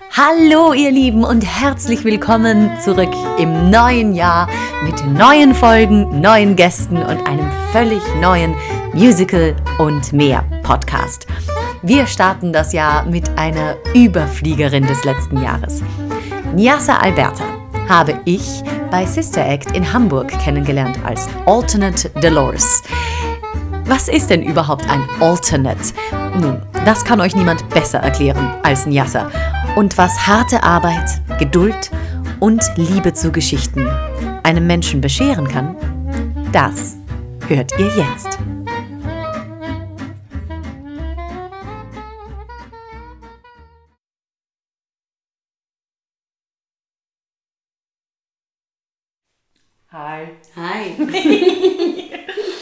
Hallo ihr Lieben und herzlich willkommen zurück im neuen Jahr mit neuen Folgen, neuen Gästen und einem völlig neuen Musical und mehr Podcast. Wir starten das Jahr mit einer Überfliegerin des letzten Jahres. Nyasa Alberta habe ich bei Sister Act in Hamburg kennengelernt als Alternate Dolores. Was ist denn überhaupt ein Alternate? Nun, das kann euch niemand besser erklären als Nyasa. Und was harte Arbeit, Geduld und Liebe zu Geschichten einem Menschen bescheren kann, das hört ihr jetzt. Hi. Hi.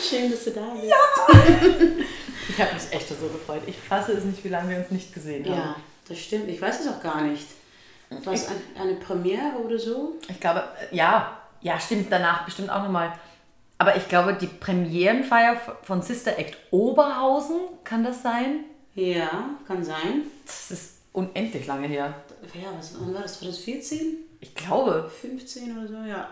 Schön, dass du da bist. Ich habe mich echt so gefreut. Ich fasse es nicht, wie lange wir uns nicht gesehen haben. Ja, das stimmt. Ich weiß es auch gar nicht. War es ein, eine Premiere oder so? Ich glaube, äh, ja, ja, stimmt danach bestimmt auch nochmal. Aber ich glaube, die Premierenfeier von Sister Act Oberhausen, kann das sein? Ja, kann sein. Das ist unendlich lange her. Ja, was wann war das? War das 14? Ich glaube. 15 oder so? Ja.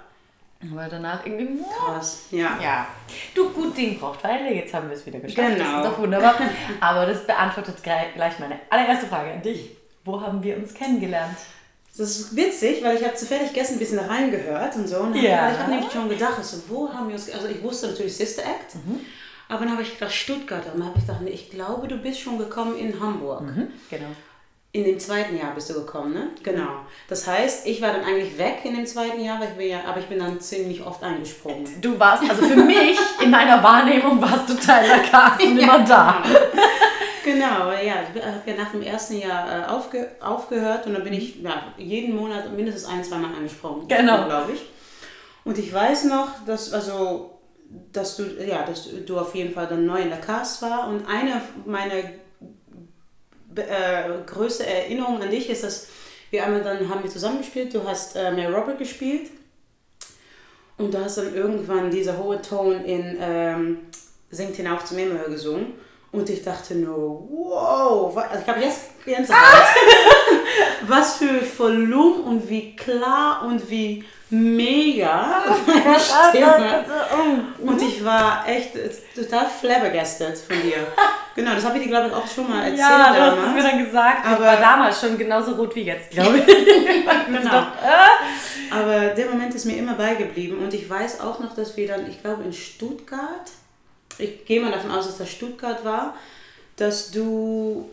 Aber danach irgendwie. Krass. Ja. Ja. Du, gut Ding braucht Weile. Jetzt haben wir es wieder geschafft. Das Genau. ist doch wunderbar. Aber das beantwortet gleich meine allererste Frage an dich. Wo haben wir uns kennengelernt? Das ist witzig, weil ich habe zufällig gestern ein bisschen reingehört und so. Und Ja. hab, ich habe nämlich schon gedacht, so, wo haben wir uns... Also ich wusste natürlich Sister Act. Aber dann habe ich gedacht, Stuttgart. Und dann habe ich gedacht, nee, ich glaube, du bist schon gekommen in Hamburg. Genau. In dem zweiten Jahr bist du gekommen, ne? Genau. Das heißt, ich war dann eigentlich weg in dem zweiten Jahr, weil ich bin ja, aber ich bin dann ziemlich oft eingesprungen. Du warst, also für mich, in meiner Wahrnehmung, warst du Teil der Cast und immer da. Genau, ja, ich habe ja nach dem ersten Jahr äh, aufge, aufgehört und dann bin ich ja, jeden Monat mindestens ein, zweimal eingesprungen. Genau. Glaube ich. Und ich weiß noch, dass, also, dass, du, ja, dass du auf jeden Fall dann neu in der Cast war und eine meiner äh, größte Erinnerungen an dich ist, dass wir einmal dann haben wir zusammengespielt, du hast äh, Mary Robert gespielt und du hast dann irgendwann dieser hohe Ton in ähm, Singt hinauf zum Himmel gesungen. Und ich dachte nur, wow, also ich habe jetzt Gänsehaut. Was für Volumen und wie klar und wie mega deine Stimme. Und ich war echt total flabbergasted von dir. Genau, das habe ich dir, glaube ich, auch schon mal erzählt Ja, du hast es damals. mir dann gesagt. ich Aber- war damals schon genauso rot wie jetzt, glaube ich. Genau. Aber der Moment ist mir immer beigeblieben und ich weiß auch noch, dass wir dann, ich glaube in Stuttgart, ich gehe mal davon aus, dass das Stuttgart war, dass du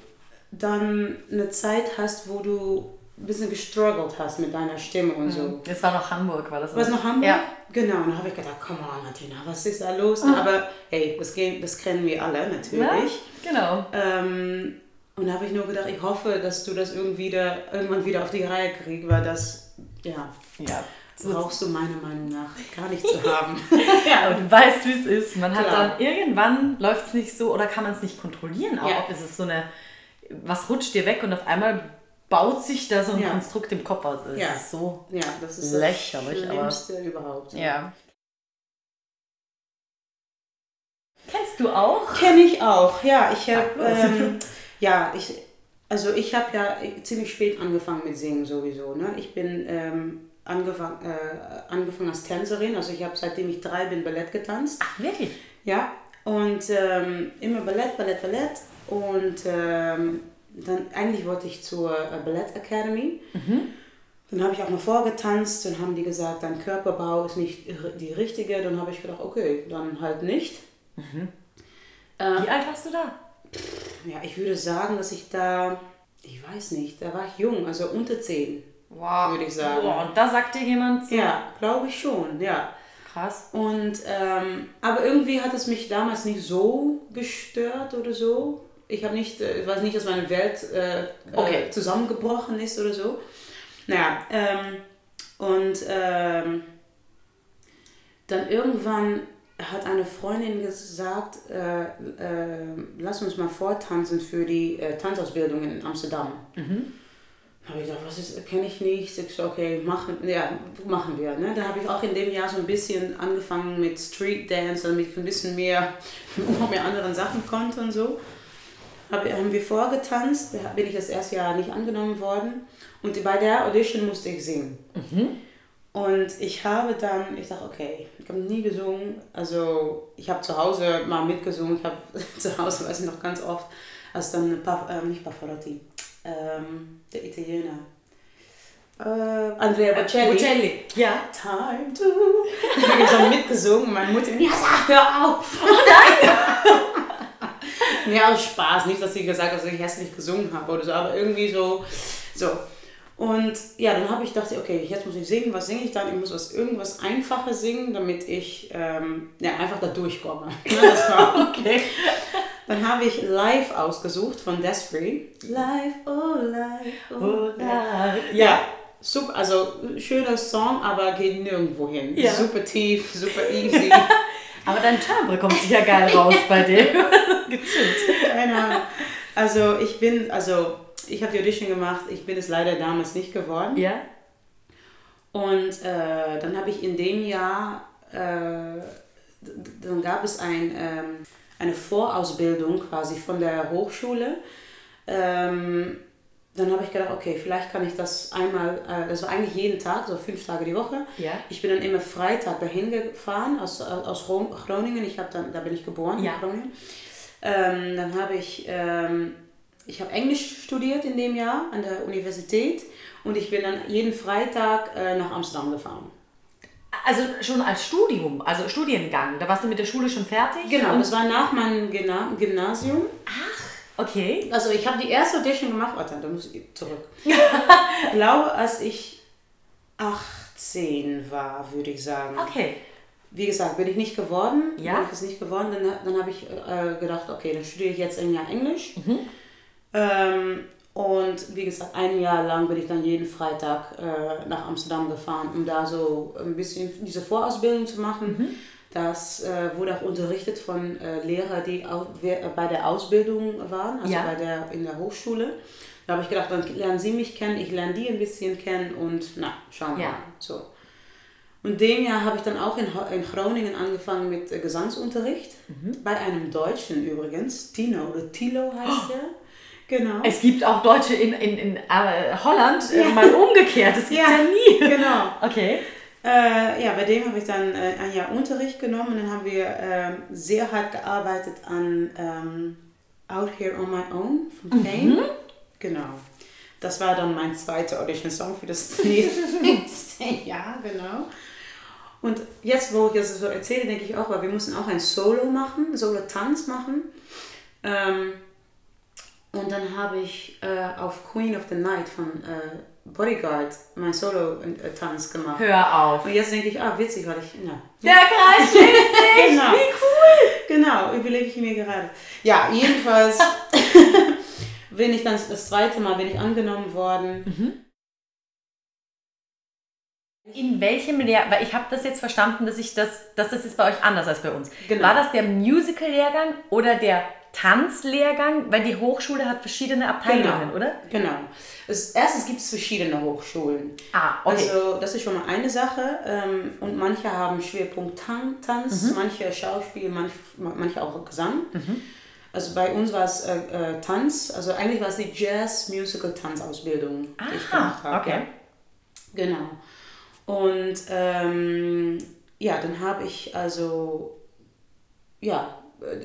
dann eine Zeit hast, wo du ein bisschen gestruggelt hast mit deiner Stimme und so. Es war noch Hamburg, war das? Was noch Hamburg? Ja. Genau, und dann habe ich gedacht, come on Martina, was ist da los? Aber hey, das, gehen- das kennen wir alle Ja, natürlich. genau. Ähm, und da habe ich nur gedacht, ich hoffe, dass du das irgendwie da, irgendwann wieder auf die Reihe kriegst, weil das, ja, Ja. Brauchst du meiner Meinung nach gar nicht zu haben. Aber du weißt, wie es ist. Man hat Klar. dann irgendwann läuft es nicht so oder kann man es nicht kontrollieren auch. Ja. Es ist so eine, was rutscht dir weg und auf einmal baut sich da so ein Ja. Konstrukt im Kopf aus. Es Ja. ist so. Ja, das ist Lächerlich, das aber- überhaupt. Ja. Kennst du auch? Kenne ich auch, ja. Ich habe, ähm, ja, ich, also ich habe ja ziemlich spät angefangen mit Singen sowieso. Ne? Ich bin ähm, angefangen, äh, angefangen als Tänzerin, also ich habe seitdem ich drei bin Ballett getanzt. Ach, wirklich? Ja, und ähm, immer Ballett, Ballett, Ballett. Und ähm, dann eigentlich wollte ich zur äh, Ballett Academy. Dann habe ich auch mal vorgetanzt, dann haben die gesagt, dein Körperbau ist nicht die richtige. Dann habe ich gedacht, okay, dann halt nicht. Wie alt warst du da? Ja, ich würde sagen, dass ich da, ich weiß nicht, da war ich jung, also unter 10. Wow. Würde ich sagen. Boah, und da sagt dir jemand so. Ja, glaube ich schon, ja. Krass. Und, ähm, aber irgendwie hat es mich damals nicht so gestört oder so. Ich habe nicht, äh, ich weiß nicht, dass meine Welt äh, Okay. äh, zusammengebrochen ist oder so. Naja, ähm, und ähm, dann irgendwann hat eine Freundin gesagt, äh, äh, lass uns mal vortanzen für die äh, Tanzausbildung in Amsterdam. Habe ich gedacht, was ist, kenne ich nicht. Ich so, okay, machen, ja, machen wir. Ne? Dann habe ich auch in dem Jahr so ein bisschen angefangen mit Street Dance, damit ich ein bisschen mehr, mehr anderen Sachen konnte und so. hab, haben wir vorgetanzt, da bin ich das erste Jahr nicht angenommen worden. Und bei der Audition musste ich singen. Und ich habe dann, ich dachte, okay, ich habe nie gesungen. Also ich habe zu Hause mal mitgesungen. Ich habe zu Hause, weiß ich noch ganz oft, als dann, Pav, äh, nicht Pavarotti, ähm, der Italiener, äh, Andrea Bocelli. Bocelli. Ja. Time to. Ich habe so mitgesungen meine Mutter, ja, sag, hör auf. ja, aus Spaß. Nicht, dass sie gesagt hat, dass ich hässlich gesungen habe oder so, aber irgendwie so. so. Und ja, dann habe ich gedacht, okay, jetzt muss ich singen. Was singe ich dann? Ich muss was, irgendwas Einfaches singen, damit ich ähm, ja, einfach da durchkomme. Ne, das war okay. Dann habe ich Live ausgesucht von Despre. Live, oh live, oh live. Ja, super, also schöner Song, aber geht nirgendwo hin. Ja. Super tief, super easy. Aber dein Timbre kommt sicher geil raus bei dir. Gechillt. Keine Ahnung. Also ich bin, also ich habe die Audition gemacht, ich bin es leider damals nicht geworden. Ja? Und äh, dann habe ich in dem Jahr, äh, dann gab es ein, ähm, eine Vorausbildung quasi von der Hochschule. Ähm, dann habe ich gedacht, okay, vielleicht kann ich das einmal, äh, das war eigentlich jeden Tag, so fünf Tage die Woche. Ja. Ich bin dann immer Freitag dahin gefahren aus, aus Rom- Groningen. Ich hab dann, da bin ich geboren Ja. in Groningen. Ähm, dann habe ich, ähm, ich habe Englisch studiert in dem Jahr an der Universität und ich bin dann jeden Freitag äh, nach Amsterdam gefahren. Also schon als Studium, also Studiengang. Da warst du mit der Schule schon fertig? Genau, das war nach meinem Gymna Gymnasium. Okay. Also ich habe die erste Audition gemacht, warte, da muss ich zurück. ich glaube, als ich 18 war, würde ich sagen. Okay. Wie gesagt, bin ich nicht geworden. Ja. Bin ich es nicht geworden, dann, dann habe ich äh, gedacht, okay, dann studiere ich jetzt ein Jahr Englisch. Mhm. Ähm, und wie gesagt, ein Jahr lang bin ich dann jeden Freitag äh, nach Amsterdam gefahren, um da so ein bisschen diese Vorausbildung zu machen. Mhm. Das äh, wurde auch unterrichtet von äh, Lehrern, die au wer- äh, bei der Ausbildung waren, also Ja. bei der, in der Hochschule. Da habe ich gedacht, dann lernen sie mich kennen, ich lerne die ein bisschen kennen und na, schauen wir Ja. mal. So. Und dem Jahr habe ich dann auch in, in Groningen angefangen mit äh, Gesangsunterricht. Mhm. Bei einem Deutschen übrigens, Tino oder Tilo heißt der. Genau. Es gibt auch Deutsche in, in, in äh, Holland, äh, mal umgekehrt. Das gibt's ja, Ja. nie. genau. Okay. Äh, ja, bei dem habe ich dann äh, ein Jahr Unterricht genommen und dann haben wir ähm, sehr hart gearbeitet an ähm, Out Here on My Own von Fame. Genau. Das war dann mein zweiter Audition-Song für das nächste Jahr, genau. Und jetzt, wo ich das so erzähle, denke ich auch, weil wir mussten auch ein Solo machen, Solo-Tanz machen. Ähm, und dann habe ich äh, auf Queen of the Night von äh, Bodyguard mein Solo-Tanz gemacht. Hör auf. Und jetzt denke ich, ah, witzig, weil ich, ja. Der Kreis schließt sich. Genau. Wie cool. Genau, überlege ich mir gerade. Ja, jedenfalls bin ich dann das zweite Mal bin ich angenommen worden. In welchem Lehr... Weil ich habe das jetzt verstanden, dass, ich das, dass das ist bei euch anders als bei uns. Genau. War das der Musical-Lehrgang oder der Tanzlehrgang? Weil die Hochschule hat verschiedene Abteilungen, oder? Genau. Das, erstens gibt es verschiedene Hochschulen. Ah, okay. Also das ist schon mal eine Sache. Ähm, und manche haben Schwerpunkt Tan Tanz, Mhm. manche Schauspiel, manche, manche auch Gesang. Also bei uns war es äh, äh, Tanz, also eigentlich war es die Jazz-Musical-Tanzausbildung, die ich Aha, gemacht habe. okay. Genau. Und ähm, ja, dann habe ich also, ja,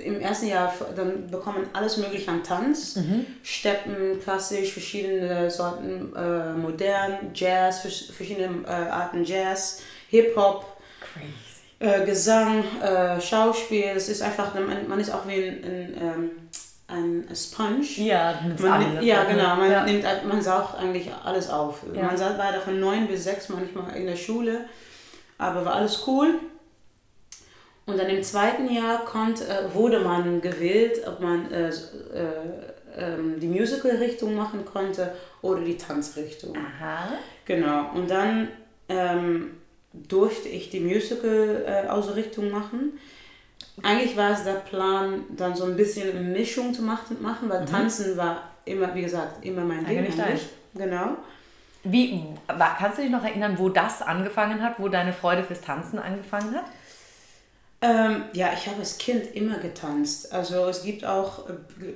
im ersten Jahr dann bekommen alles mögliche an Tanz. Steppen, klassisch, verschiedene Sorten, äh, modern, Jazz, vers- verschiedene äh, Arten Jazz, Hip-Hop, äh, Gesang, äh, Schauspiel. Es ist einfach, man, man ist auch wie ein, ein, ähm, ein Sponge. Ja, Man, ja, ne? genau. Man, Ja. Nimmt, man saugt eigentlich alles auf. Ja. Man war da von neun bis sechs manchmal in der Schule, aber war alles cool. Und dann im zweiten Jahr konnte, äh, wurde man gewählt, ob man äh, äh, ähm, die Musical-Richtung machen konnte oder die Tanzrichtung. Aha. Genau. Und dann ähm, durfte ich die Musical-Ausrichtung machen. Eigentlich war es der Plan, dann so ein bisschen eine Mischung zu machen, weil Tanzen war immer, wie gesagt, immer mein Ding. Eigentlich. Genau. Wie, kannst du dich noch erinnern, wo das angefangen hat, wo deine Freude fürs Tanzen angefangen hat? Ähm, ja, ich habe als Kind immer getanzt. Also es gibt auch äh,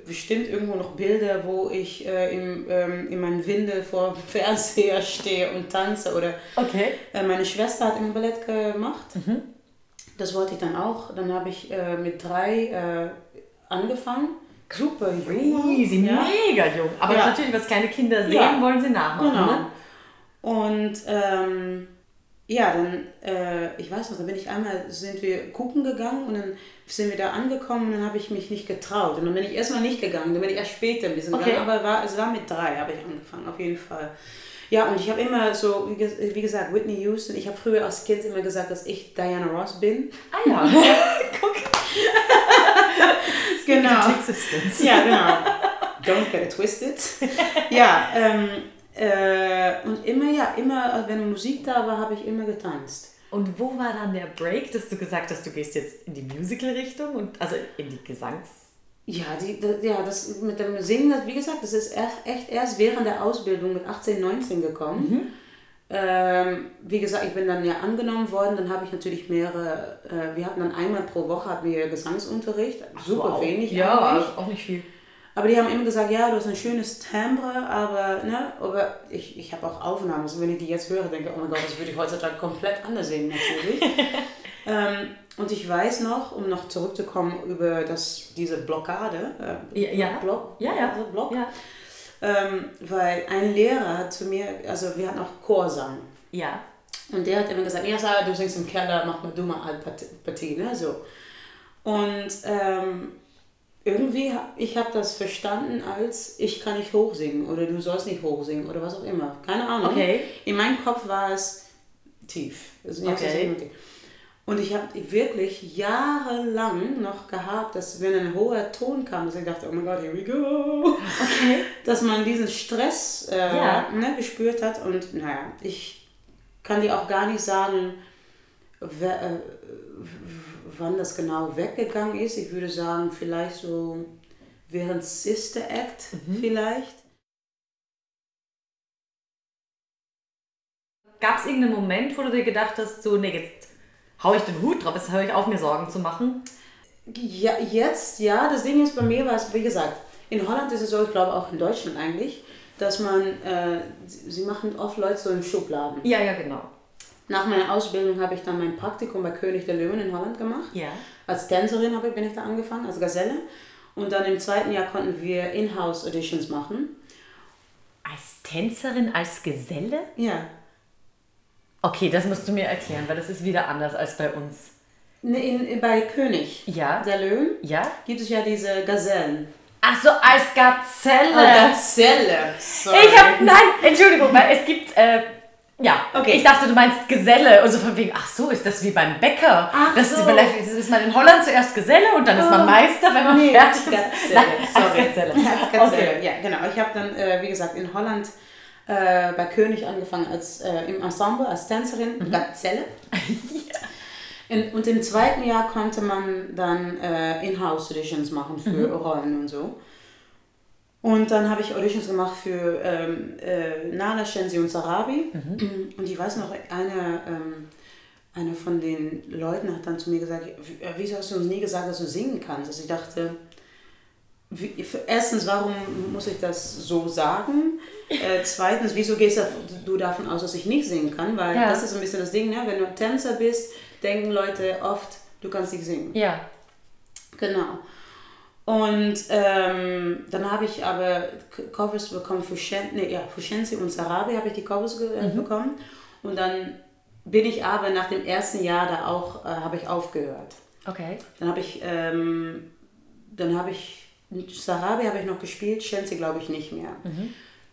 bestimmt irgendwo noch Bilder, wo ich äh, im, ähm, in meinem Windel vor dem Fernseher stehe und tanze. Oder Okay. äh, meine Schwester hat immer Ballett gemacht. Das wollte ich dann auch. Dann habe ich äh, mit drei äh, angefangen. Super jung. Easy, ja. mega jung. Aber Ja. natürlich, was kleine Kinder sehen, Ja. wollen sie nachmachen. Genau. Ne? Und ähm, ja, dann, äh, ich weiß noch, da bin ich einmal, sind wir gucken gegangen und dann sind wir da angekommen und dann habe ich mich nicht getraut. Und dann bin ich erstmal nicht gegangen, dann bin ich erst später ein bisschen Okay. gegangen, aber war, es war mit drei, habe ich angefangen, auf jeden Fall. Ja, und ich habe immer so, wie wie gesagt, Whitney Houston, ich habe früher als Kind immer gesagt, dass ich Diana Ross bin. Ah ja. Guck. Genau. Ja, genau. Don't get it twisted. Ja, ähm, äh, und immer, ja, immer, also wenn Musik da war, habe ich immer getanzt. Und wo war dann der Break, dass du gesagt hast, du gehst jetzt in die Musical-Richtung und also in die Gesangs... Ja, die, da- ja, das mit dem Singen, das, wie gesagt, das ist echt erst während der Ausbildung mit 18, 19 gekommen. Ähm, wie gesagt, ich bin dann ja angenommen worden, dann habe ich natürlich mehrere, äh, wir hatten dann einmal pro Woche hatten wir Gesangsunterricht, super Wow. wenig Ja, eigentlich. auch nicht viel. Aber die haben immer gesagt, ja, du hast ein schönes Timbre, aber, ne, aber ich, ich habe auch Aufnahmen, also wenn ich die jetzt höre, denke ich, oh mein Gott, das würde ich heutzutage komplett anders singen, natürlich. ähm, und ich weiß noch, um noch zurückzukommen über das, diese Blockade, äh, Ja, ja. Block, Ja, ja. also Block, Ja. ähm, weil ein Lehrer hat zu mir, also wir hatten auch Chorsang. Ja. Und der hat immer gesagt, ja, Sarah, du singst im Keller, mach mal du mal ne, so. Und ähm, irgendwie, ich habe das verstanden als, ich kann nicht hochsingen oder du sollst nicht hochsingen oder was auch immer. Keine Ahnung. Okay. In meinem Kopf war es tief. Also Okay. Und ich habe wirklich jahrelang noch gehabt, dass wenn ein hoher Ton kam, dass ich dachte, oh mein Gott, here we go. Okay. Dass man diesen Stress äh, Ja. ne, gespürt hat. Und naja, ich kann dir auch gar nicht sagen, wer, äh, wann das genau weggegangen ist. Ich würde sagen, vielleicht so während Sister Act vielleicht. Gab es irgendeinen Moment, wo du dir gedacht hast, so, nee, jetzt hau ich den Hut drauf, jetzt höre ich auf, mir Sorgen zu machen? Ja, jetzt, ja, das Ding ist bei mir, war es, wie gesagt, in Holland ist es so, ich glaube auch in Deutschland eigentlich, dass man, äh, sie sie machen oft Leute so in Schubladen. Ja, ja, genau. Nach meiner Ausbildung habe ich dann mein Praktikum bei König der Löwen in Holland gemacht. Ja. Als Tänzerin habe ich, bin ich da angefangen, als Gazelle. Und dann im zweiten Jahr konnten wir In-House-Auditions machen. Als Tänzerin, als Geselle? Ja. Okay, das musst du mir erklären, weil das ist wieder anders als bei uns. Ne, In, in, bei König Ja. der Löwen Ja? gibt es ja diese Gazellen. Ach so, als Gazelle. Gazelle. Sorry. ich hab, nein, Entschuldigung, weil es gibt, äh, ja, Okay. ich dachte, du meinst Geselle. Und so von wegen, ach so, ist das wie beim Bäcker. Ach das so. ist, vielleicht ist man in Holland zuerst Geselle und dann ist man Meister, wenn man Nee, fertig ist. Gazelle. Sorry. Gazelle. Gazelle. Okay. Ja, genau. Ich habe dann, äh, wie gesagt, in Holland äh, bei König angefangen als, äh, im Ensemble als Tänzerin, Mhm. Gazelle. In, und im zweiten Jahr konnte man dann äh, In-House-Auditions machen für Mhm. Rollen und so. Und dann habe ich Auditions gemacht für ähm, äh, Nala, Shenzi und Sarabi. Mhm. Und ich weiß noch, eine, ähm, eine von den Leuten hat dann zu mir gesagt, "Wie- äh, wieso hast du uns nie gesagt, dass du singen kannst? Also ich dachte, wie, erstens, warum muss ich das so sagen? Äh, zweitens, wieso gehst du- du davon aus, dass ich nicht singen kann? Weil Ja. das ist ein bisschen das Ding, ne? wenn du Tänzer bist, denken Leute oft, du kannst nicht singen. Ja. Genau. Und ähm, dann habe ich aber Covers bekommen für, Shen, nee, ja, für Shenzi und Sarabi habe ich die Covers äh, bekommen. Und dann bin ich aber nach dem ersten Jahr da auch, äh, habe ich aufgehört. Okay. Dann habe ich, ähm, dann habe ich, Sarabi habe ich noch gespielt, Shenzi glaube ich nicht mehr.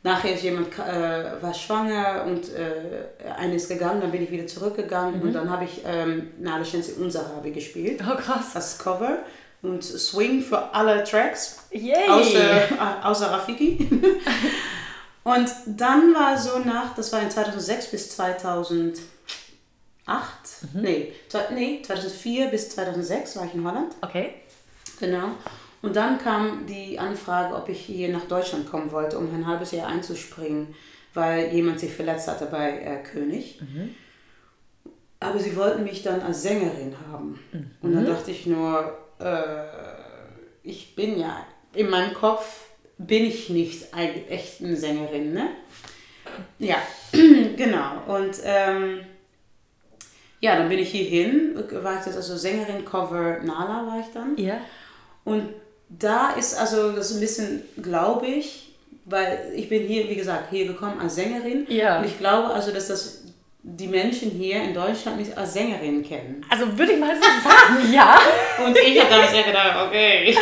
Nachher ist jemand, äh, war schwanger und äh, eine ist gegangen, dann bin ich wieder zurückgegangen und dann habe ich ähm, Nale Shenzi und Sarabi gespielt Oh, krass. als Cover und Swing für alle Tracks, Yay. außer, äh, außer Rafiki. und dann war so nach, das war in 2006 bis 2008, nee, zwei- nee, 2004 bis 2006 war ich in Holland, Okay. genau. Und dann kam die Anfrage, ob ich hier nach Deutschland kommen wollte, um ein halbes Jahr einzuspringen, weil jemand sich verletzt hatte bei äh, König. Aber sie wollten mich dann als Sängerin haben. Und dann dachte ich nur, äh, ich bin ja, in meinem Kopf bin ich nicht eine echte Sängerin, ne? Ja, genau. Und ähm, ja, dann bin ich hierhin, war ich das also Sängerin Cover Nala war ich dann. Ja. Und da ist also das ist ein bisschen, glaube ich, weil ich bin hier, wie gesagt, hier gekommen als Sängerin. Ja. Und ich glaube also, dass das die Menschen hier in Deutschland mich als Sängerin kennen. Also würde ich mal so sagen, ja. Und ich habe damals ja gedacht, okay,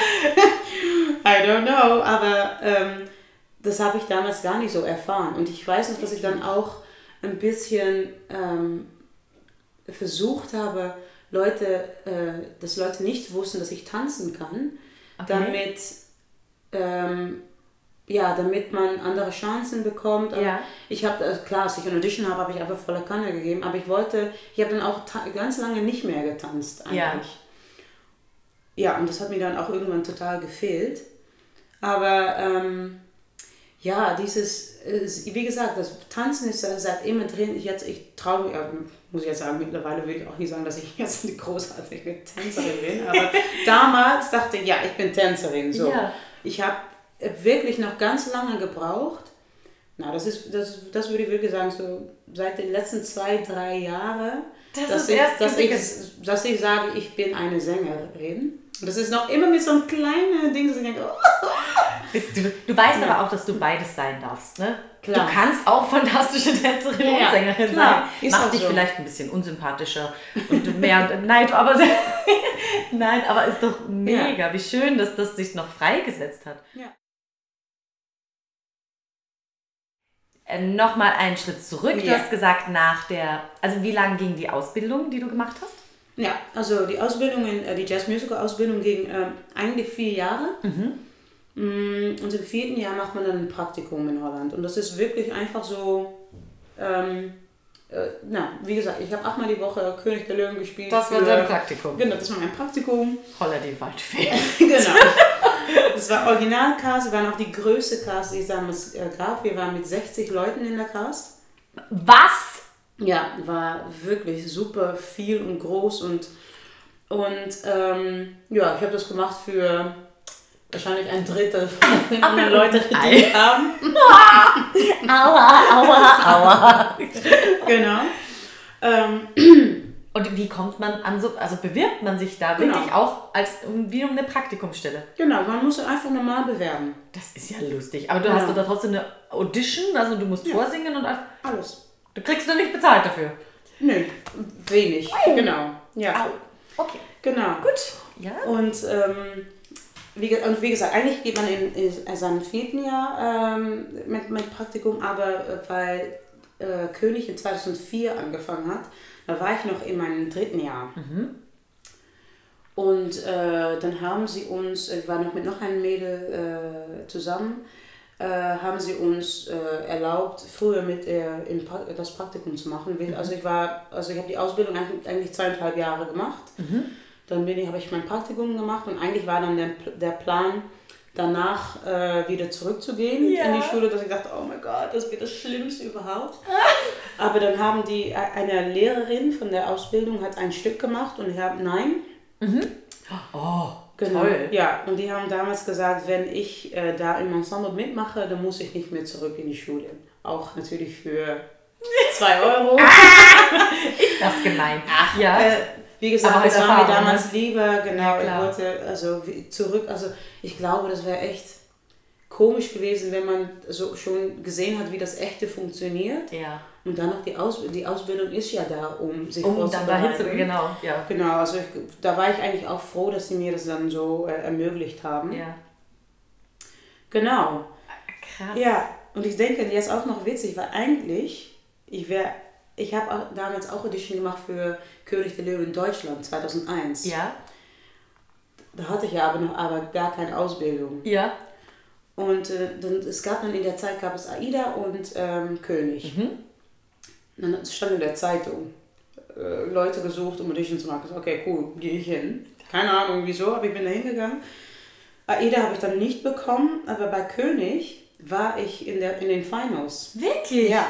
I don't know, aber ähm, das habe ich damals gar nicht so erfahren. Und ich weiß noch, dass ich dann auch ein bisschen ähm, versucht habe, Leute, äh, dass Leute nicht wussten, dass ich tanzen kann, Okay. damit, ähm, ja, damit man andere Chancen bekommt. Ja. Ich habe, äh, klar, als ich eine Audition habe, habe ich einfach volle Kanne gegeben, aber ich wollte, ich habe dann auch ganz lange nicht mehr getanzt eigentlich. Ja. Ja, und das hat mir dann auch irgendwann total gefehlt. Aber ähm, ja, dieses, äh, wie gesagt, das Tanzen ist seit immer drin. Ich, jetzt, ich traue mich, muss ich jetzt sagen, mittlerweile will ich auch nicht sagen, dass ich jetzt eine großartige Tänzerin bin. Aber damals dachte ich, ja, ich bin Tänzerin. So. Ja. Ich habe wirklich noch ganz lange gebraucht. Na, das ist, das, das würde ich wirklich sagen, so seit den letzten zwei, drei Jahren, Das dass, ist ich, dass, ich, dass ich sage, ich bin eine Sängerin. Und das ist noch immer mit so einem kleinen Ding, dass ich denke, oh, du, du weißt aber auch, dass du beides sein darfst, ne? Klar. Du kannst auch fantastische Tänzerin Ja, und ja, Sängerin klar. sein. Ist Macht dich so. vielleicht ein bisschen unsympathischer und mehr Neid, aber nein, aber ist doch mega. Wie schön, dass das sich noch freigesetzt hat. Ja. Nochmal einen Schritt zurück. Du Ja. hast gesagt, nach der, also wie lange ging die Ausbildung, die du gemacht hast? Ja, also die Ausbildung, in, äh, die Jazz-Musical-Ausbildung ging ähm, eigentlich vier Jahre. Mm, Und im vierten Jahr macht man dann ein Praktikum in Holland. Und das ist wirklich einfach so, ähm, äh, na, wie gesagt, ich habe achtmal die Woche König der Löwen gespielt. Das war dein Praktikum. Genau, das war mein Praktikum. Holla die Waldfee. genau. Das war Originalcast, wir waren auch die größte Cast, die es damals äh, gab. Wir waren mit 60 Leuten in der Cast. Was? Ja, war wirklich super viel und groß und, und ähm, ja, ich habe das gemacht für wahrscheinlich ein Drittel von den anderen Leute, die haben. Aua, aua, aua. Genau. Ähm, Und wie kommt man an so, also bewirbt man sich da Genau. wirklich auch als wie um eine Praktikumsstelle? genau, man muss einfach normal bewerben. Das ist ja lustig. Aber du Ja. hast da trotzdem eine Audition, also du musst Ja. vorsingen und all- Alles. du kriegst du nicht bezahlt dafür. Nö, wenig. Genau. Ja. Okay. Genau. Gut. Ja. Und, ähm, wie, und wie gesagt, eigentlich geht man in, in seinem vierten Jahr ähm, mit, mit Praktikum, aber äh, weil äh, König in 2004 angefangen hat, da war ich noch in meinem dritten Jahr. Und äh, dann haben sie uns, ich war noch mit noch einem Mädel äh, zusammen, äh, haben sie uns äh, erlaubt, früher mit ihr in pra das Praktikum zu machen. Wir- Also ich war, also ich habe die Ausbildung eigentlich, zweieinhalb Jahre gemacht. Dann bin ich, habe ich mein Praktikum gemacht und eigentlich war dann der, der Plan, danach äh, wieder zurückzugehen Ja. in die Schule, dass ich dachte, oh mein Gott, das wird das Schlimmste überhaupt. Aber dann haben die, äh, eine Lehrerin von der Ausbildung hat ein Stück gemacht und ich habe, nein, Oh, Genau. toll. Ja, und die haben damals gesagt, wenn ich äh, da im Ensemble mitmache, dann muss ich nicht mehr zurück in die Schule. Auch natürlich für 2 Euro. Ist das gemein? Ach, ja. Äh, wie gesagt, Aber das war mir Erfahrung, damals lieber, genau. Ja, ich wollte also zurück, also ich glaube, das wäre echt komisch gewesen, wenn man so schon gesehen hat, wie das echte funktioniert. ja. Und dann noch die, Aus die Ausbildung ist ja da, um sich Um dann vorzubereiten. genau, ja. Genau, also ich, da war ich eigentlich auch froh, dass sie mir das dann so äh, ermöglicht haben. Ja. Genau. Krass. Ja, und ich denke, jetzt auch noch witzig, weil eigentlich, ich wäre, ich habe damals auch Audition gemacht für König der Löwen Deutschland 2001. Ja. Da hatte ich ja aber noch aber gar keine Ausbildung. Ja. Und äh, dann, es gab dann in der Zeit gab es Aida und ähm, König. Mhm. Und dann stand in der Zeitung, äh, Leute gesucht, um Audition zu machen. Okay, cool, gehe ich hin. Keine Ahnung wieso, aber ich bin da hingegangen. Aida habe ich dann nicht bekommen, aber bei König war ich in, der, in den Finals. Wirklich? Ja,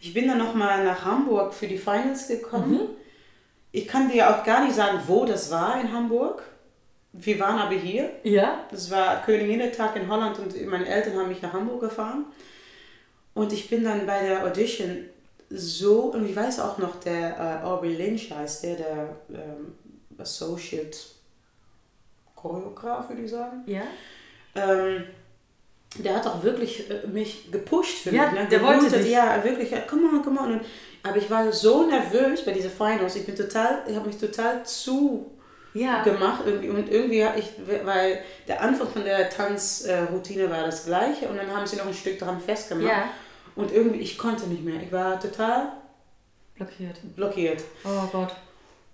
ich bin dann nochmal nach Hamburg für die Finals gekommen. Ich kann dir auch gar nicht sagen, wo das war in Hamburg. Wir waren aber hier. Ja? Das war Königinnentag in Holland und meine Eltern haben mich nach Hamburg gefahren. Und ich bin dann bei der Audition so, und ich weiß auch noch, der äh, Aubrey Lynch heißt der, der ähm, Associate Choreograf, würde ich sagen. Ja? Ähm, der hat auch wirklich äh, mich gepusht für Ja, mich. Ne? der wollte Geblutet, dich. Ja, wirklich, ja, come on, come on. Und, aber ich war so nervös bei dieser Finals. Ich bin total, ich habe mich total zu Ja. gemacht irgendwie und irgendwie habe ich, weil der Anfang von der Tanzroutine war das gleiche und dann haben sie noch ein Stück dran festgemacht Ja. und irgendwie ich konnte nicht mehr. Ich war total Blockiert. blockiert. Oh Gott.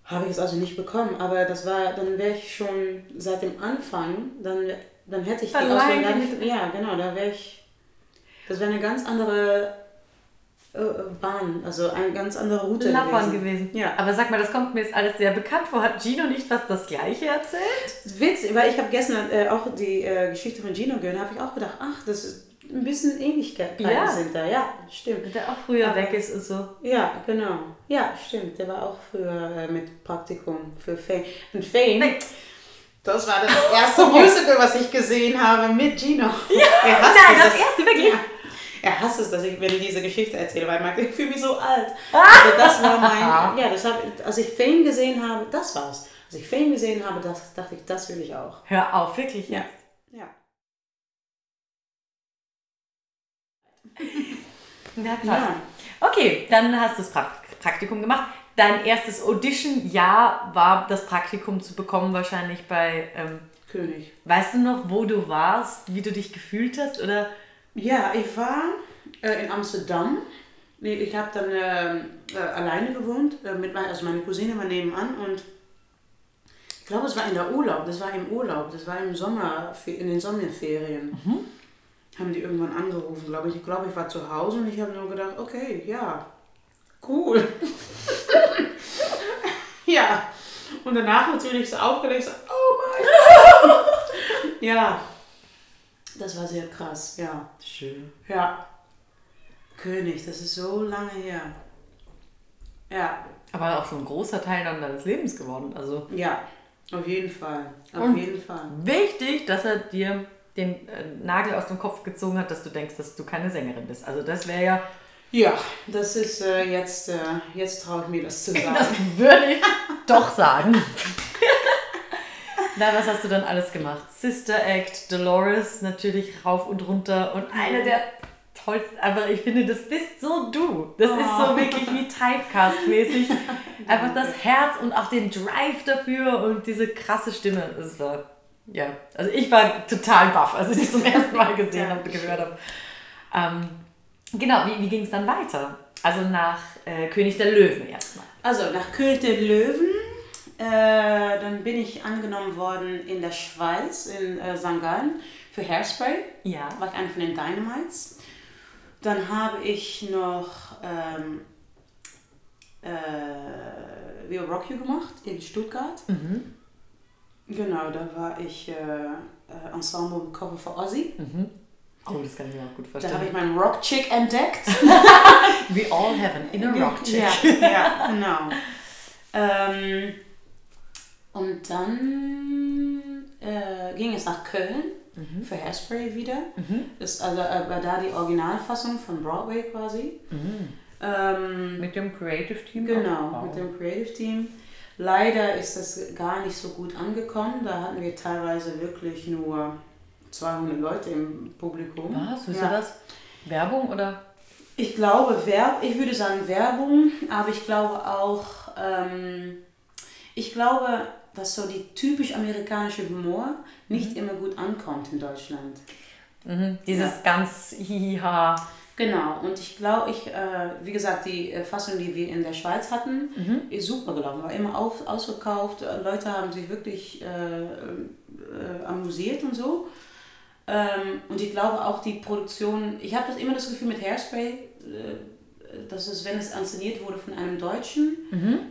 Habe ich es also nicht bekommen, aber das war, dann wäre ich schon seit dem Anfang, dann, dann hätte ich die Alleine Ausbildung gar nicht- ja genau, da wäre ich, das wäre eine ganz andere Bahn, also eine ganz andere Route Lappern gewesen. Ja. Aber sag mal, das kommt mir jetzt alles sehr bekannt vor. Hat Gino nicht fast das Gleiche erzählt? Witz, weil ich habe gestern äh, auch die äh, Geschichte von Gino gehört, habe ich auch gedacht, ach, das ist ein bisschen Ähnlichkeiten Ja. sind da. Ja, stimmt. Der auch früher Aber- weg ist und so. Ja, genau. Ja, stimmt. Der war auch früher äh, mit Praktikum für Fame. Und Fame, Nee. das war das erste Musical, was ich gesehen habe mit Gino. Ja, Nein, es, das erste, wirklich? Ja. Er hasst es, dass ich, wenn ich diese Geschichte erzähle, weil Marc, ich fühle mich so alt. Also das war mein, ja, das hab, als ich Fame gesehen habe, das war's. Als ich Fame gesehen habe, das, dachte ich, das will ich auch. Hör auf, wirklich Ja. jetzt. Ja. Ja, krass. Ja. Okay, dann hast du das Prak- Praktikum gemacht. Dein erstes Audition-Jahr war das Praktikum zu bekommen, wahrscheinlich bei. Ähm, König. weißt du noch, wo du warst, wie du dich gefühlt hast? Oder? Ja, ich war äh, in Amsterdam. Nee, Ich habe dann äh, äh, alleine gewohnt, äh, mit mein, also meine Cousine war nebenan und ich glaube, es war in der Urlaub, das war im Urlaub, das war im Sommer, in den Sommerferien. Haben die irgendwann angerufen, glaube ich. Ich glaube, ich war zu Hause und ich habe nur gedacht, okay, ja, cool. ja. Und danach natürlich so aufgelegt, so, oh mein Gott. ja, das war sehr krass, ja. Schön. Ja. König, das ist so lange her. Ja, Aber auch so ein großer Teil dann deines Lebens geworden. Also ja, auf jeden Fall. Auf Und- jeden Fall. wichtig, dass er dir den äh, Nagel aus dem Kopf gezogen hat, dass du denkst, dass du keine Sängerin bist. Also das wäre ja, Ja, das ist äh, jetzt, äh, jetzt traue ich mir das zu sagen. das würde ich doch sagen. Na, was hast du dann alles gemacht? Sister Act, Dolores, natürlich rauf und runter und eine der tollsten, aber ich finde, das bist so du. Das ist so wirklich wie Typecast-mäßig. Einfach das Herz und auch den Drive dafür und diese krasse Stimme. Das war, ja, also ich war total baff, als ich das zum ersten Mal gesehen habe, gehört habe. Ähm, genau, wie, wie ging es dann weiter? Also nach äh, König der Löwen erstmal. Also nach König der Löwen, äh, dann bin ich angenommen worden in der Schweiz, in äh, St. Gallen, für Hairspray. Ja. war ich einer von den Dynamites. Dann habe ich noch ähm, äh, We Rock You gemacht in Stuttgart. Genau, da war ich äh, äh, Ensemble Cover für Ozzy. Oh, das kann ich mir auch gut Da habe ich meinen Rock Chick entdeckt. We all have an inner rock chick. Ja, ja genau. Ähm, und dann äh, ging es nach Köln für Hairspray wieder. Das ist also war da die Originalfassung von Broadway quasi. Ähm, Mit dem Creative Team? Genau, auch? mit dem Creative Team. Leider ist das gar nicht so gut angekommen. Da hatten wir teilweise wirklich nur 200 Leute im Publikum. Was? Wisst Ja. das? Werbung oder? Ich glaube, Werb ich würde sagen Werbung, aber ich glaube auch, ähm, ich glaube, dass so die typisch amerikanische Humor nicht immer gut ankommt in Deutschland. Mhm. Dieses ganz hiha. Genau, und ich glaube, ich, äh, wie gesagt, die äh, Fassung, die wir in der Schweiz hatten, ist super gelaufen, war immer auf, ausverkauft, äh, Leute haben sich wirklich äh, äh, amüsiert und so. Ähm, und ich glaube auch die Produktion, ich habe das immer das Gefühl mit Hairspray, äh, dass es, wenn es inszeniert wurde von einem Deutschen,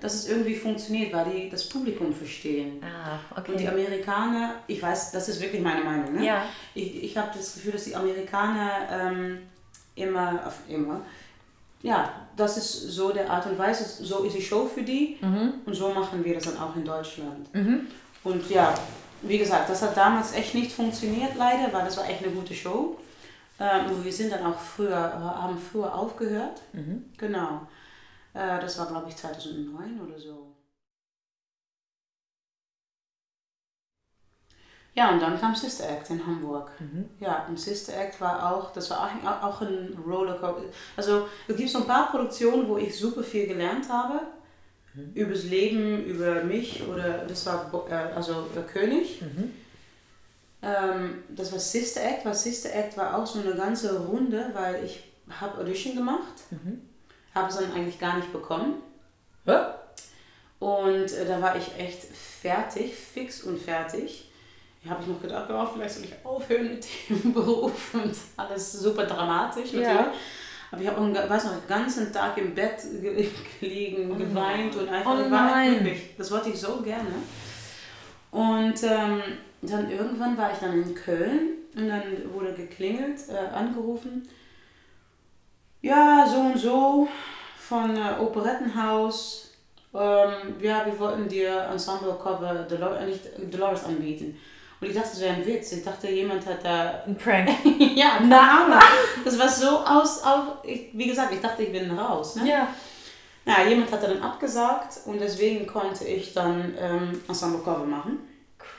dass es irgendwie funktioniert, weil die das Publikum verstehen. Ah, Und die Amerikaner, ich weiß, das ist wirklich meine Meinung, ne? Ja. Ich, ich habe das Gefühl, dass die Amerikaner ähm, immer, immer, ja, das ist so der Art und Weise, so ist die Show für die und so machen wir das dann auch in Deutschland. Und ja, wie gesagt, das hat damals echt nicht funktioniert leider, weil das war echt eine gute Show. Ähm, wir sind dann auch früher, haben früher aufgehört. Genau. Äh, das war glaube ich 2009 oder so. Ja, und dann kam Sister Act in Hamburg. Ja, und Sister Act war auch, das war auch, auch ein Rollercoaster. Also es gibt so ein paar Produktionen, wo ich super viel gelernt habe. Übers Leben, über mich oder das war äh, also König. Ähm, das war Sister Act, weil Sister Act war auch so eine ganze Runde, weil ich habe Audition gemacht, habe es dann eigentlich gar nicht bekommen. Ja? Und äh, da war ich echt fertig, fix und fertig. Da habe ich noch gedacht, oh, vielleicht soll ich aufhören mit dem Beruf und alles super dramatisch natürlich. Ja. Aber ich habe auch, einen- weiß noch, den ganzen Tag im Bett ge- gelegen, geweint und einfach, Oh ich war. Das wollte ich so gerne. Und ähm, dann irgendwann war ich dann in Köln und dann wurde geklingelt, äh, angerufen. Ja, so und so von äh, Operettenhaus. Ähm, ja, wir wollten dir Ensemble Cover Dolores, äh, nicht Dolores anbieten. Und ich dachte, das wäre ein Witz. Ich dachte, jemand hat da. Ein Prank. ja, keine Ahnung. Das war so aus. Auf, ich, wie gesagt, ich dachte, ich bin raus. Ne? Ja. Ja, jemand hat dann abgesagt und deswegen konnte ich dann ähm, Ensemble Cover machen.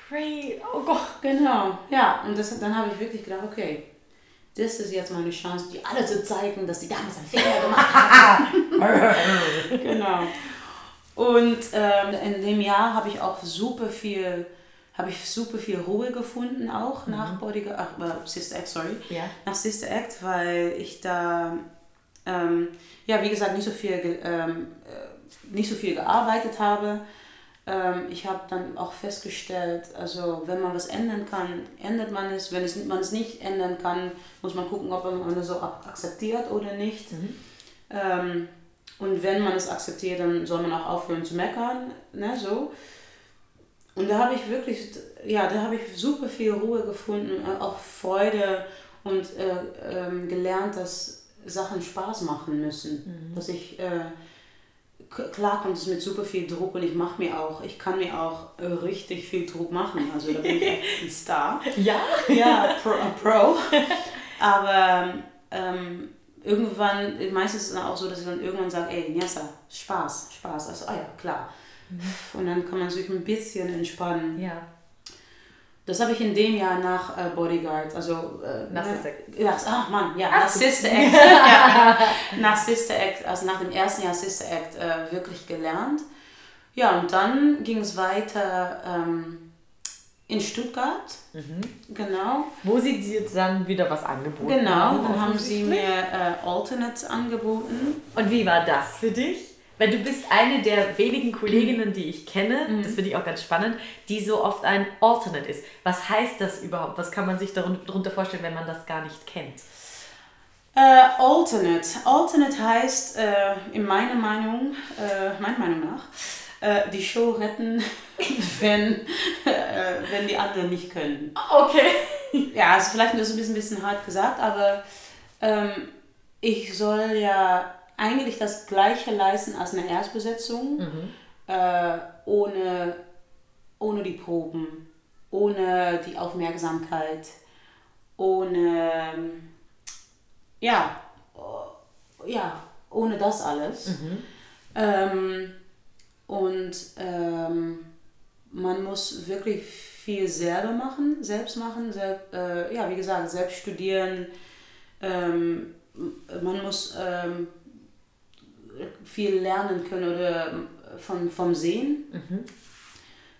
Crazy. Oh Gott. Genau, ja. Und das, dann habe ich wirklich gedacht, okay, das ist jetzt meine Chance, die alle zu zeigen, dass die damals einen Fehler gemacht haben. genau. Und ähm, in dem Jahr habe ich auch super viel, habe ich super viel Ruhe gefunden auch nach Bodyguard, ach, äh, Sister Act, sorry. Ja. Nach Sister Act, weil ich da, ähm, ja, wie gesagt, nicht so viel, ähm, äh, nicht so viel gearbeitet habe. Ähm, ich habe dann auch festgestellt, also wenn man was ändern kann, ändert man es. Wenn es, man es nicht ändern kann, muss man gucken, ob man es so ak- akzeptiert oder nicht. Ähm, und wenn man es akzeptiert, dann soll man auch aufhören zu meckern. Ne, so. Und da habe ich wirklich, ja, da habe ich super viel Ruhe gefunden, äh, auch Freude und äh, ähm, gelernt, dass Sachen Spaß machen müssen. Dass ich, äh, klar kommt es mit super viel Druck und ich mache mir auch, ich kann mir auch äh, richtig viel Druck machen. Also da bin ich echt ein Star. Ja. Ja, Pro. äh, Pro. Aber ähm, irgendwann, meistens ist es dann auch so, dass ich dann irgendwann sage, ey, Nyasa, Spaß, Spaß. Also, ah ja, klar. Und dann kann man sich ein bisschen entspannen. Ja. Das habe ich in dem Jahr nach äh, Bodyguard, also äh, Nach ne- Sister Act. Ja, ach Mann, ja, Ach, Sister Act. ja, nach Sister Act, also nach dem ersten Jahr Sister Act äh, wirklich gelernt. Ja, und dann ging es weiter ähm, in Stuttgart. Genau. Wo sie dir dann wieder was angeboten Genau, haben. dann haben sie mir äh, Alternates angeboten. Und wie war das für dich? Weil du bist eine der wenigen Kolleginnen, die ich kenne, Mhm. das finde ich auch ganz spannend, die so oft ein Alternate ist. Was heißt das überhaupt? Was kann man sich darun- darunter vorstellen, wenn man das gar nicht kennt? Äh, Alternate. Alternate heißt, äh, in meiner Meinung, äh, meiner Meinung nach, äh, die Show retten, wenn, äh, wenn die anderen nicht können. Okay. Ja, ist vielleicht ein bisschen, bisschen hart gesagt, aber ähm, ich soll ja eigentlich das Gleiche leisten als eine Erstbesetzung, äh, ohne, ohne die Proben, ohne die Aufmerksamkeit, ohne, ja, oh, ja, ohne das alles. Ähm, und ähm, man muss wirklich viel selber machen, selbst machen, selb, äh, ja, wie gesagt, selbst studieren. Ähm, man muss ähm, viel lernen können oder von, vom Sehen.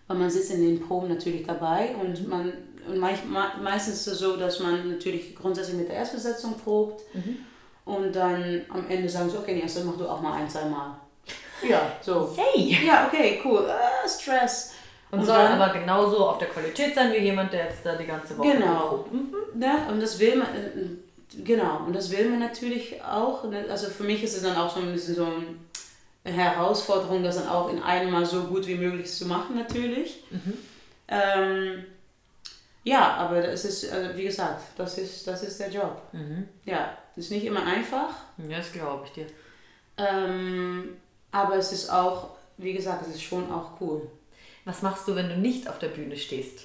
Weil man sitzt in den Proben natürlich dabei und man und meistens ist es so, dass man natürlich grundsätzlich mit der Erstbesetzung probt und dann am Ende sagen sie, okay, nee, also mach du auch mal ein, zwei Mal. Ja, so. Yay! Ja, okay, cool. Ah, Stress. Und, soll dann- aber genauso auf der Qualität sein wie jemand, der jetzt da die ganze Woche Genau. probt. Mhm. Ne? Und das will man, äh, genau, und das will man natürlich auch. Ne? Also für mich ist es dann auch so ein bisschen so eine Herausforderung, das dann auch in einem Mal so gut wie möglich zu machen, natürlich. Ähm, ja, aber das ist, also wie gesagt, das ist, das ist der Job. Ja, ist nicht immer einfach. Ja, das glaube ich dir. Ähm, aber es ist auch, wie gesagt, es ist schon auch cool. Was machst du, wenn du nicht auf der Bühne stehst?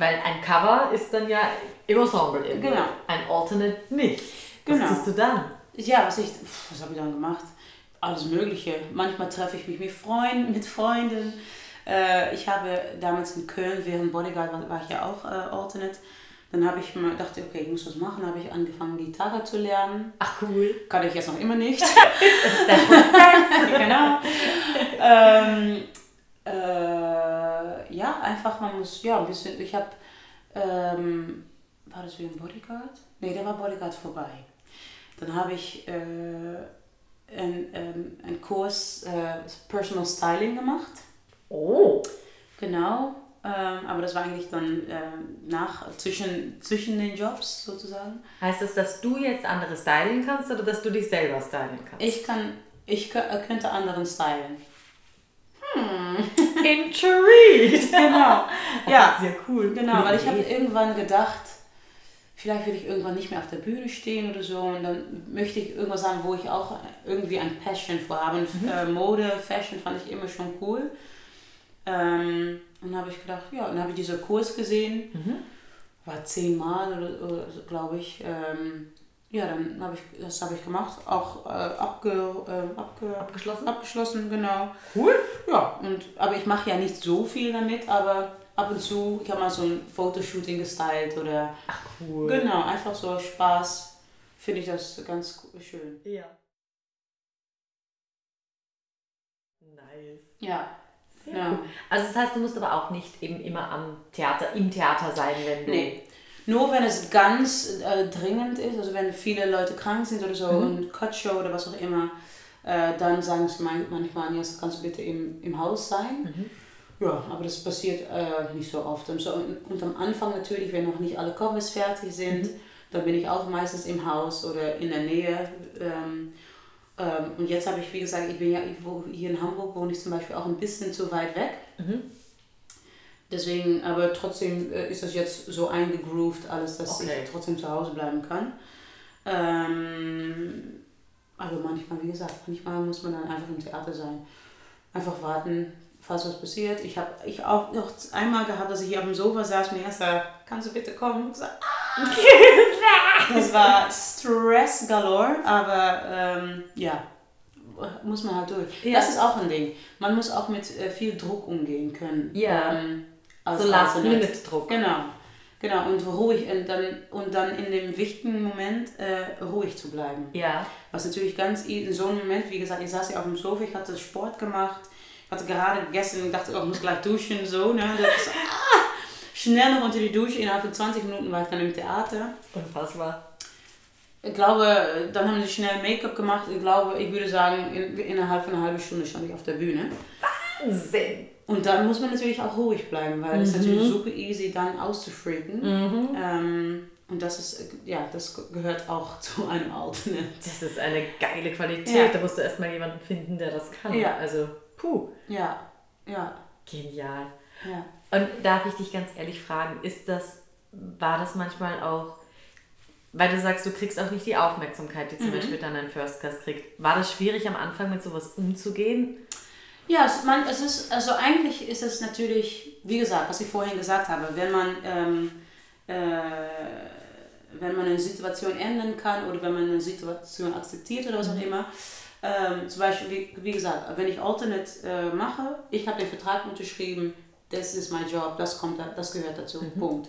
Weil ein Cover ist dann ja im Ensemble irgendwo. Genau. Ein Alternate nicht. Was Genau. tust du dann? Ja, was ich, was habe ich dann gemacht? Alles Mögliche. Manchmal treffe ich mich mit Freunden, mit Freunden. Äh, ich habe damals in Köln während Bodyguard war, war ich ja auch äh, Alternate. Dann habe ich mal dachte, okay, ich muss was machen. habe ich angefangen, Gitarre zu lernen. Ach cool. Kann ich jetzt noch immer nicht. Genau. ähm, äh, ja, einfach, man muss, ja, ein bisschen, ich habe, ähm, war das wie ein Bodyguard? Nee, der war Bodyguard vorbei. Dann habe ich äh, einen, ähm, einen Kurs äh, Personal Styling gemacht. Oh. Genau. Ähm, aber das war eigentlich dann ähm, nach, zwischen, zwischen den Jobs sozusagen. Heißt das, dass du jetzt andere stylen kannst oder dass du dich selber stylen kannst? Ich kann, ich kö- könnte anderen stylen. Intrigued. Genau. Ja, Sehr cool. Genau, weil ich habe irgendwann gedacht, vielleicht will ich irgendwann nicht mehr auf der Bühne stehen oder so und dann möchte ich irgendwas sagen, wo ich auch irgendwie ein Passion vor habe. Und, äh, Mode, Fashion fand ich immer schon cool. Ähm, und habe ich gedacht, ja, dann habe ich diesen Kurs gesehen, war zehnmal oder, oder glaube ich. Ähm, ja, dann habe ich, das habe ich gemacht, auch äh, abge, äh, abge, Abgeschlossen? abgeschlossen, genau. Cool. Ja, und, aber ich mache ja nicht so viel damit, aber ab und zu, ich habe mal so ein Fotoshooting gestylt oder Ach cool. genau, einfach so Spaß, finde ich das ganz schön. Ja. Nice. Ja, Sehr Ja. cool. Also das heißt, du musst aber auch nicht eben immer am Theater, im Theater sein, wenn du. nee. Nur wenn es ganz äh, dringend ist, also wenn viele Leute krank sind oder so und Cutshow oder was auch immer, äh, dann sagen sie man- manchmal, ja, kannst du bitte im, im Haus sein. Ja, aber das passiert äh, nicht so oft. Und, so, und am Anfang natürlich, wenn noch nicht alle Covers fertig sind, dann bin ich auch meistens im Haus oder in der Nähe. Ähm, ähm, und jetzt habe ich, wie gesagt, ich bin ja ich wo, hier in Hamburg, wohne ich zum Beispiel auch ein bisschen zu weit weg. Deswegen, aber trotzdem äh, ist das jetzt so eingegroovt alles, dass Okay. ich trotzdem zu Hause bleiben kann. Ähm, aber manchmal, wie gesagt, manchmal muss man dann einfach im Theater sein. Einfach warten, falls was passiert. Ich habe ich auch noch einmal gehabt, dass ich hier auf dem Sofa saß und mir erst sagte, kannst du bitte kommen? Ich sag, ah! Das war Stress galore, aber ähm, ja, muss man halt durch. Ja. Das ist auch ein Ding. Man muss auch mit äh, viel Druck umgehen können. Ja. Ähm, als So Alternate. Last-Minute-Druck. Genau. Genau, und ruhig und dann, und dann in dem wichtigen Moment äh, ruhig zu bleiben. Ja. Was natürlich ganz in so einem Moment, wie gesagt, ich saß hier auf dem Sofa, ich hatte Sport gemacht, ich hatte gerade gegessen und dachte, oh, ich muss gleich duschen, so, ne? Das ah, schnell noch unter die Dusche, innerhalb von 20 Minuten war ich dann im Theater. Unfassbar. Ich glaube, dann haben sie schnell Make-up gemacht. Ich glaube, ich würde sagen, in, innerhalb von einer halben Stunde stand ich auf der Bühne. Wahnsinn. Und dann muss man natürlich auch ruhig bleiben, weil es ist natürlich super easy, dann auszufreaken. Ähm, und das ist, äh, ja, das gehört auch zu einem Alternate. Das ist eine geile Qualität. Ja. Da musst du erstmal jemanden finden, der das kann. Ja. Also, puh, Ja, ja, genial. ja. Und darf ich dich ganz ehrlich fragen, ist das, war das manchmal auch, weil du sagst, du kriegst auch nicht die Aufmerksamkeit, die zum Beispiel dann ein First Class kriegt. War das schwierig am Anfang mit sowas umzugehen? Ja, es, man, es ist, also eigentlich ist es natürlich, wie gesagt, was ich vorhin gesagt habe, wenn man, ähm, äh, wenn man eine Situation ändern kann oder wenn man eine Situation akzeptiert oder was auch immer, ähm, zum Beispiel, wie, wie gesagt, wenn ich Alternate äh, mache, ich habe den Vertrag unterschrieben, das ist mein Job, das, kommt, da- das gehört dazu, Punkt.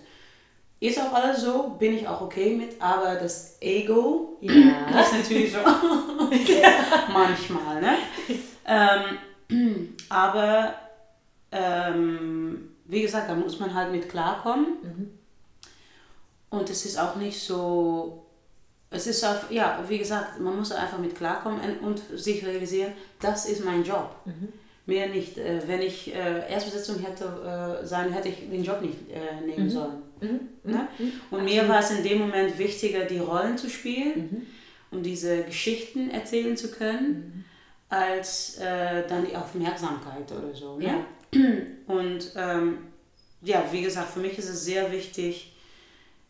Ist auch alles so, bin ich auch okay mit, aber das Ego Ja. ist natürlich so manchmal, ne? Ähm, aber ähm, wie gesagt, da muss man halt mit klarkommen. Und es ist auch nicht so, es ist auch, ja, wie gesagt, man muss einfach mit klarkommen und, und sich realisieren, das ist mein Job. Mehr nicht. Äh, wenn ich äh, Erstbesetzung hätte äh, sein, hätte ich den Job nicht nehmen sollen. Ne? Und mir war es in dem Moment wichtiger, die Rollen zu spielen und diese Geschichten erzählen zu können, als äh, dann die Aufmerksamkeit oder so. Ne? Und ähm, ja, wie gesagt, für mich ist es sehr wichtig,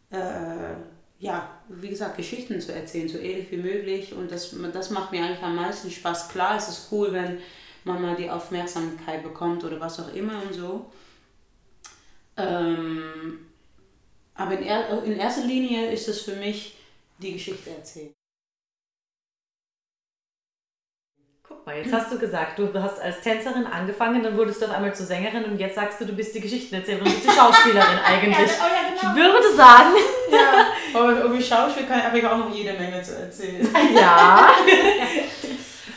äh, ja, wie gesagt, Geschichten zu erzählen, so ehrlich wie möglich. Und das, das macht mir eigentlich am meisten Spaß. Klar ist es cool, wenn man mal die Aufmerksamkeit bekommt oder was auch immer und so. Ähm, aber in, er, in erster Linie ist es für mich die Geschichte erzählen. Guck mal, jetzt hast du gesagt, du hast als Tänzerin angefangen, dann wurdest du auf einmal zur Sängerin und jetzt sagst du, du bist die Geschichtenerzählerin, du bist die Schauspielerin eigentlich. Ja, oh ja, genau. Ich würde sagen, Ja, aber über Schauspiel kann, habe ich auch noch jede Menge zu erzählen. ja.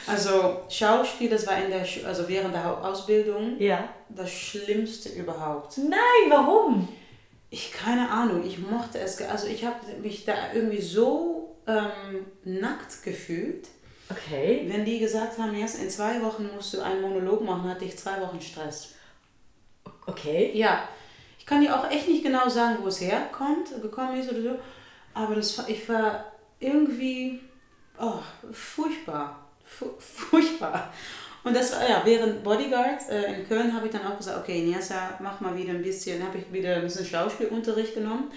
Also Schauspiel, das war in der, also während der Ausbildung Ja. das Schlimmste überhaupt. Nein, warum? Ich keine Ahnung, ich mochte es, also ich habe mich da irgendwie so ähm, nackt gefühlt. Okay. Wenn die gesagt haben, erst in zwei Wochen musst du einen Monolog machen, hatte ich zwei Wochen Stress. Okay. Ja, ich kann dir auch echt nicht genau sagen, wo es herkommt, gekommen ist oder so, aber das, ich war irgendwie oh, furchtbar, Fu furchtbar. Und das war ja während Bodyguard äh, in Köln habe ich dann auch gesagt, okay, Niasa, mach mal wieder ein bisschen, habe ich wieder ein bisschen Schauspielunterricht genommen.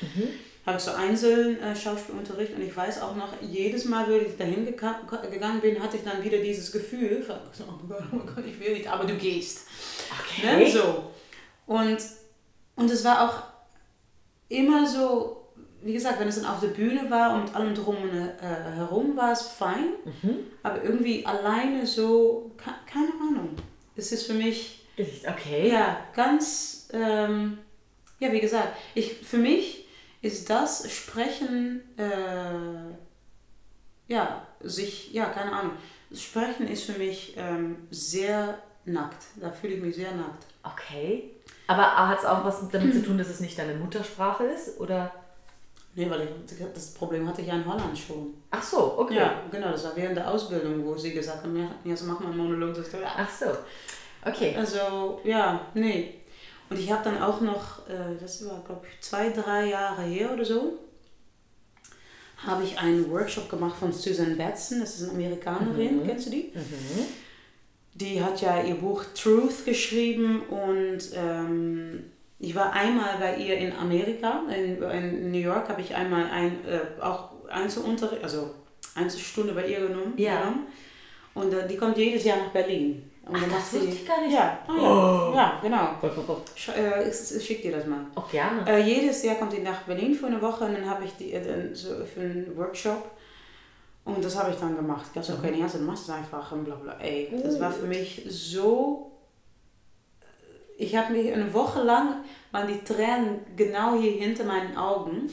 Habe ich so einzeln äh, Schauspielunterricht und ich weiß auch noch, jedes Mal, wenn ich dahin gegangen bin, hatte ich dann wieder dieses Gefühl, oh Gott, oh Gott, ich will nicht, aber du gehst. Okay. Ne? So. Und, und es war auch immer so, wie gesagt, wenn es dann auf der Bühne war und mit allem drum und äh, herum war es fein, aber irgendwie alleine so, ke- keine Ahnung. Es ist für mich, Okay. ja, ganz, ähm, ja, wie gesagt, ich, für mich ist das Sprechen, äh, ja, sich, ja, keine Ahnung. Sprechen ist für mich ähm, sehr nackt. Da fühle ich mich sehr nackt. Okay. Aber hat es auch was damit zu tun, dass es nicht deine Muttersprache ist? Oder? Nee, weil ich, das Problem hatte ich ja in Holland schon. Ach so, okay. Ja, genau, das war während der Ausbildung, wo sie gesagt haben, ja, jetzt mach mal einen Monolog. Das. Ach so. Okay. Also, ja, nee. Und ich habe dann auch noch, äh, das war glaube ich zwei, drei Jahre her oder so, habe ich einen Workshop gemacht von Susan Batson, das ist eine Amerikanerin, kennst du die? Die hat ja ihr Buch Truth geschrieben und ähm, ich war einmal bei ihr in Amerika, in, in New York habe ich einmal ein, äh, auch Einzelunterricht, also Einzelstunde bei ihr genommen. Ja. genommen. Und äh, die kommt jedes Jahr nach Berlin. Und Ach, dann das wusste ich gar nicht. Ja, oh, ja. Oh. ja genau. Sch äh, ich, ich schick dir das mal. gerne. Äh, jedes Jahr kommt sie nach Berlin für eine Woche und dann habe ich die äh, dann so für einen Workshop. Und das habe ich dann gemacht. Ich dachte, okay, nee, also, du machst es einfach und bla bla. Ey, das war für mich so. Ich habe mich eine Woche lang, waren die Tränen genau hier hinter meinen Augen.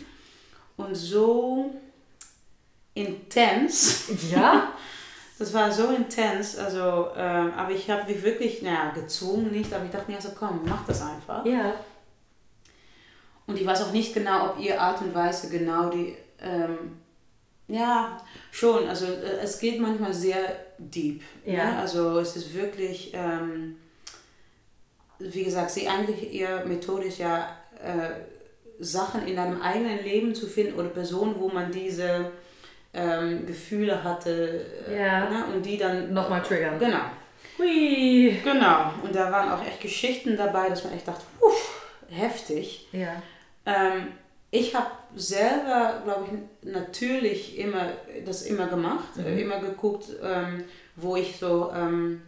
Und so intens. Ja? Das war so intens, also, ähm, aber ich habe mich wirklich, naja, gezwungen nicht, aber ich dachte mir, also komm, mach das einfach. Ja. Und ich weiß auch nicht genau, ob ihr Art und Weise genau die, ähm, ja, schon, also äh, es geht manchmal sehr deep. Ja. Ne? Also es ist wirklich, ähm, wie gesagt, sie eigentlich, ihr Methode ist ja, äh, Sachen in deinem eigenen Leben zu finden oder Personen, wo man diese ähm, Gefühle hatte äh, Ja. ne? und die dann Nochmal triggern. Genau. Hui. Genau. Und da waren auch echt Geschichten dabei, dass man echt dachte, uff, heftig. Ja. Ähm, ich habe selber, glaube ich, natürlich immer das immer gemacht, äh, immer geguckt, ähm, wo ich so ähm,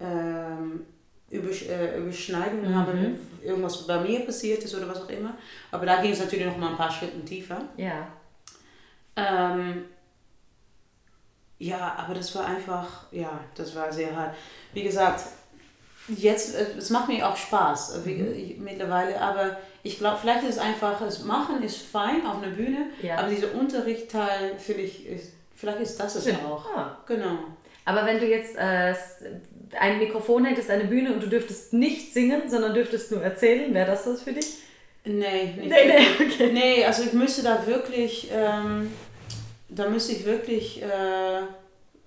ähm, Übersch äh, Überschneidungen habe, irgendwas bei mir passiert ist oder was auch immer. Aber da ging es natürlich noch mal ein paar Schritte tiefer. Ja. Ähm, ja, aber das war einfach, ja, das war sehr hart. Wie gesagt, jetzt, äh, es macht mir auch Spaß äh, wie, ich, mittlerweile, aber ich glaube, vielleicht ist es einfach, das Machen ist fein auf einer Bühne, Ja. aber dieser Unterrichtteil, finde ich, ist, vielleicht ist das es Stimmt. auch. Ah. Genau. Aber wenn du jetzt äh, ein Mikrofon hättest, eine Bühne und du dürftest nicht singen, sondern dürftest nur erzählen, wäre das das für dich? Nee, Nee, nee, okay. nee, also ich müsste da wirklich, ähm, da müsste ich wirklich äh,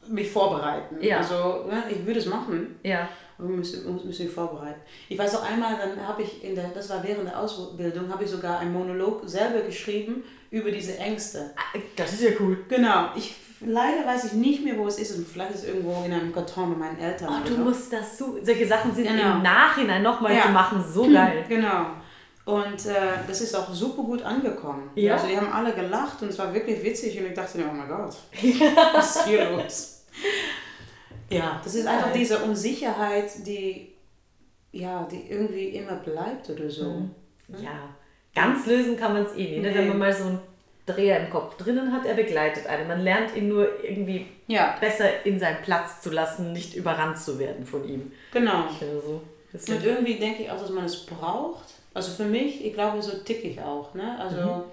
mich vorbereiten. Ja. Also, ne, ich würde es machen. Ja. Wir müssen, uns müssen wir vorbereiten. Ich weiß auch einmal, dann habe ich in der, das war während der Ausbildung, habe ich sogar einen Monolog selber geschrieben über diese Ängste. Das ist ja cool. Genau. Ich leider weiß ich nicht mehr, wo es ist und vielleicht ist es irgendwo in einem Karton mit meinen Eltern. Oh, du so. musst das so. Solche Sachen sind Genau. im Nachhinein nochmal Ja. zu machen so geil. Genau. Und äh, das ist auch super gut angekommen. Ja? Also die haben alle gelacht und es war wirklich witzig und ich dachte mir, oh mein Gott, was ist hier los? Ja, das ist einfach diese Unsicherheit, die, ja, die irgendwie immer bleibt oder so. Mhm. Ja, ganz lösen kann man es eh nicht. Ne? Wenn Nee. man mal so einen Dreher im Kopf drinnen hat, er begleitet einen. Man lernt ihn nur irgendwie Ja, besser in seinen Platz zu lassen, nicht überrannt zu werden von ihm. genau. So. Und irgendwie denke ich auch, dass man es braucht. Also für mich, ich glaube, so tick ich auch. Ne? Also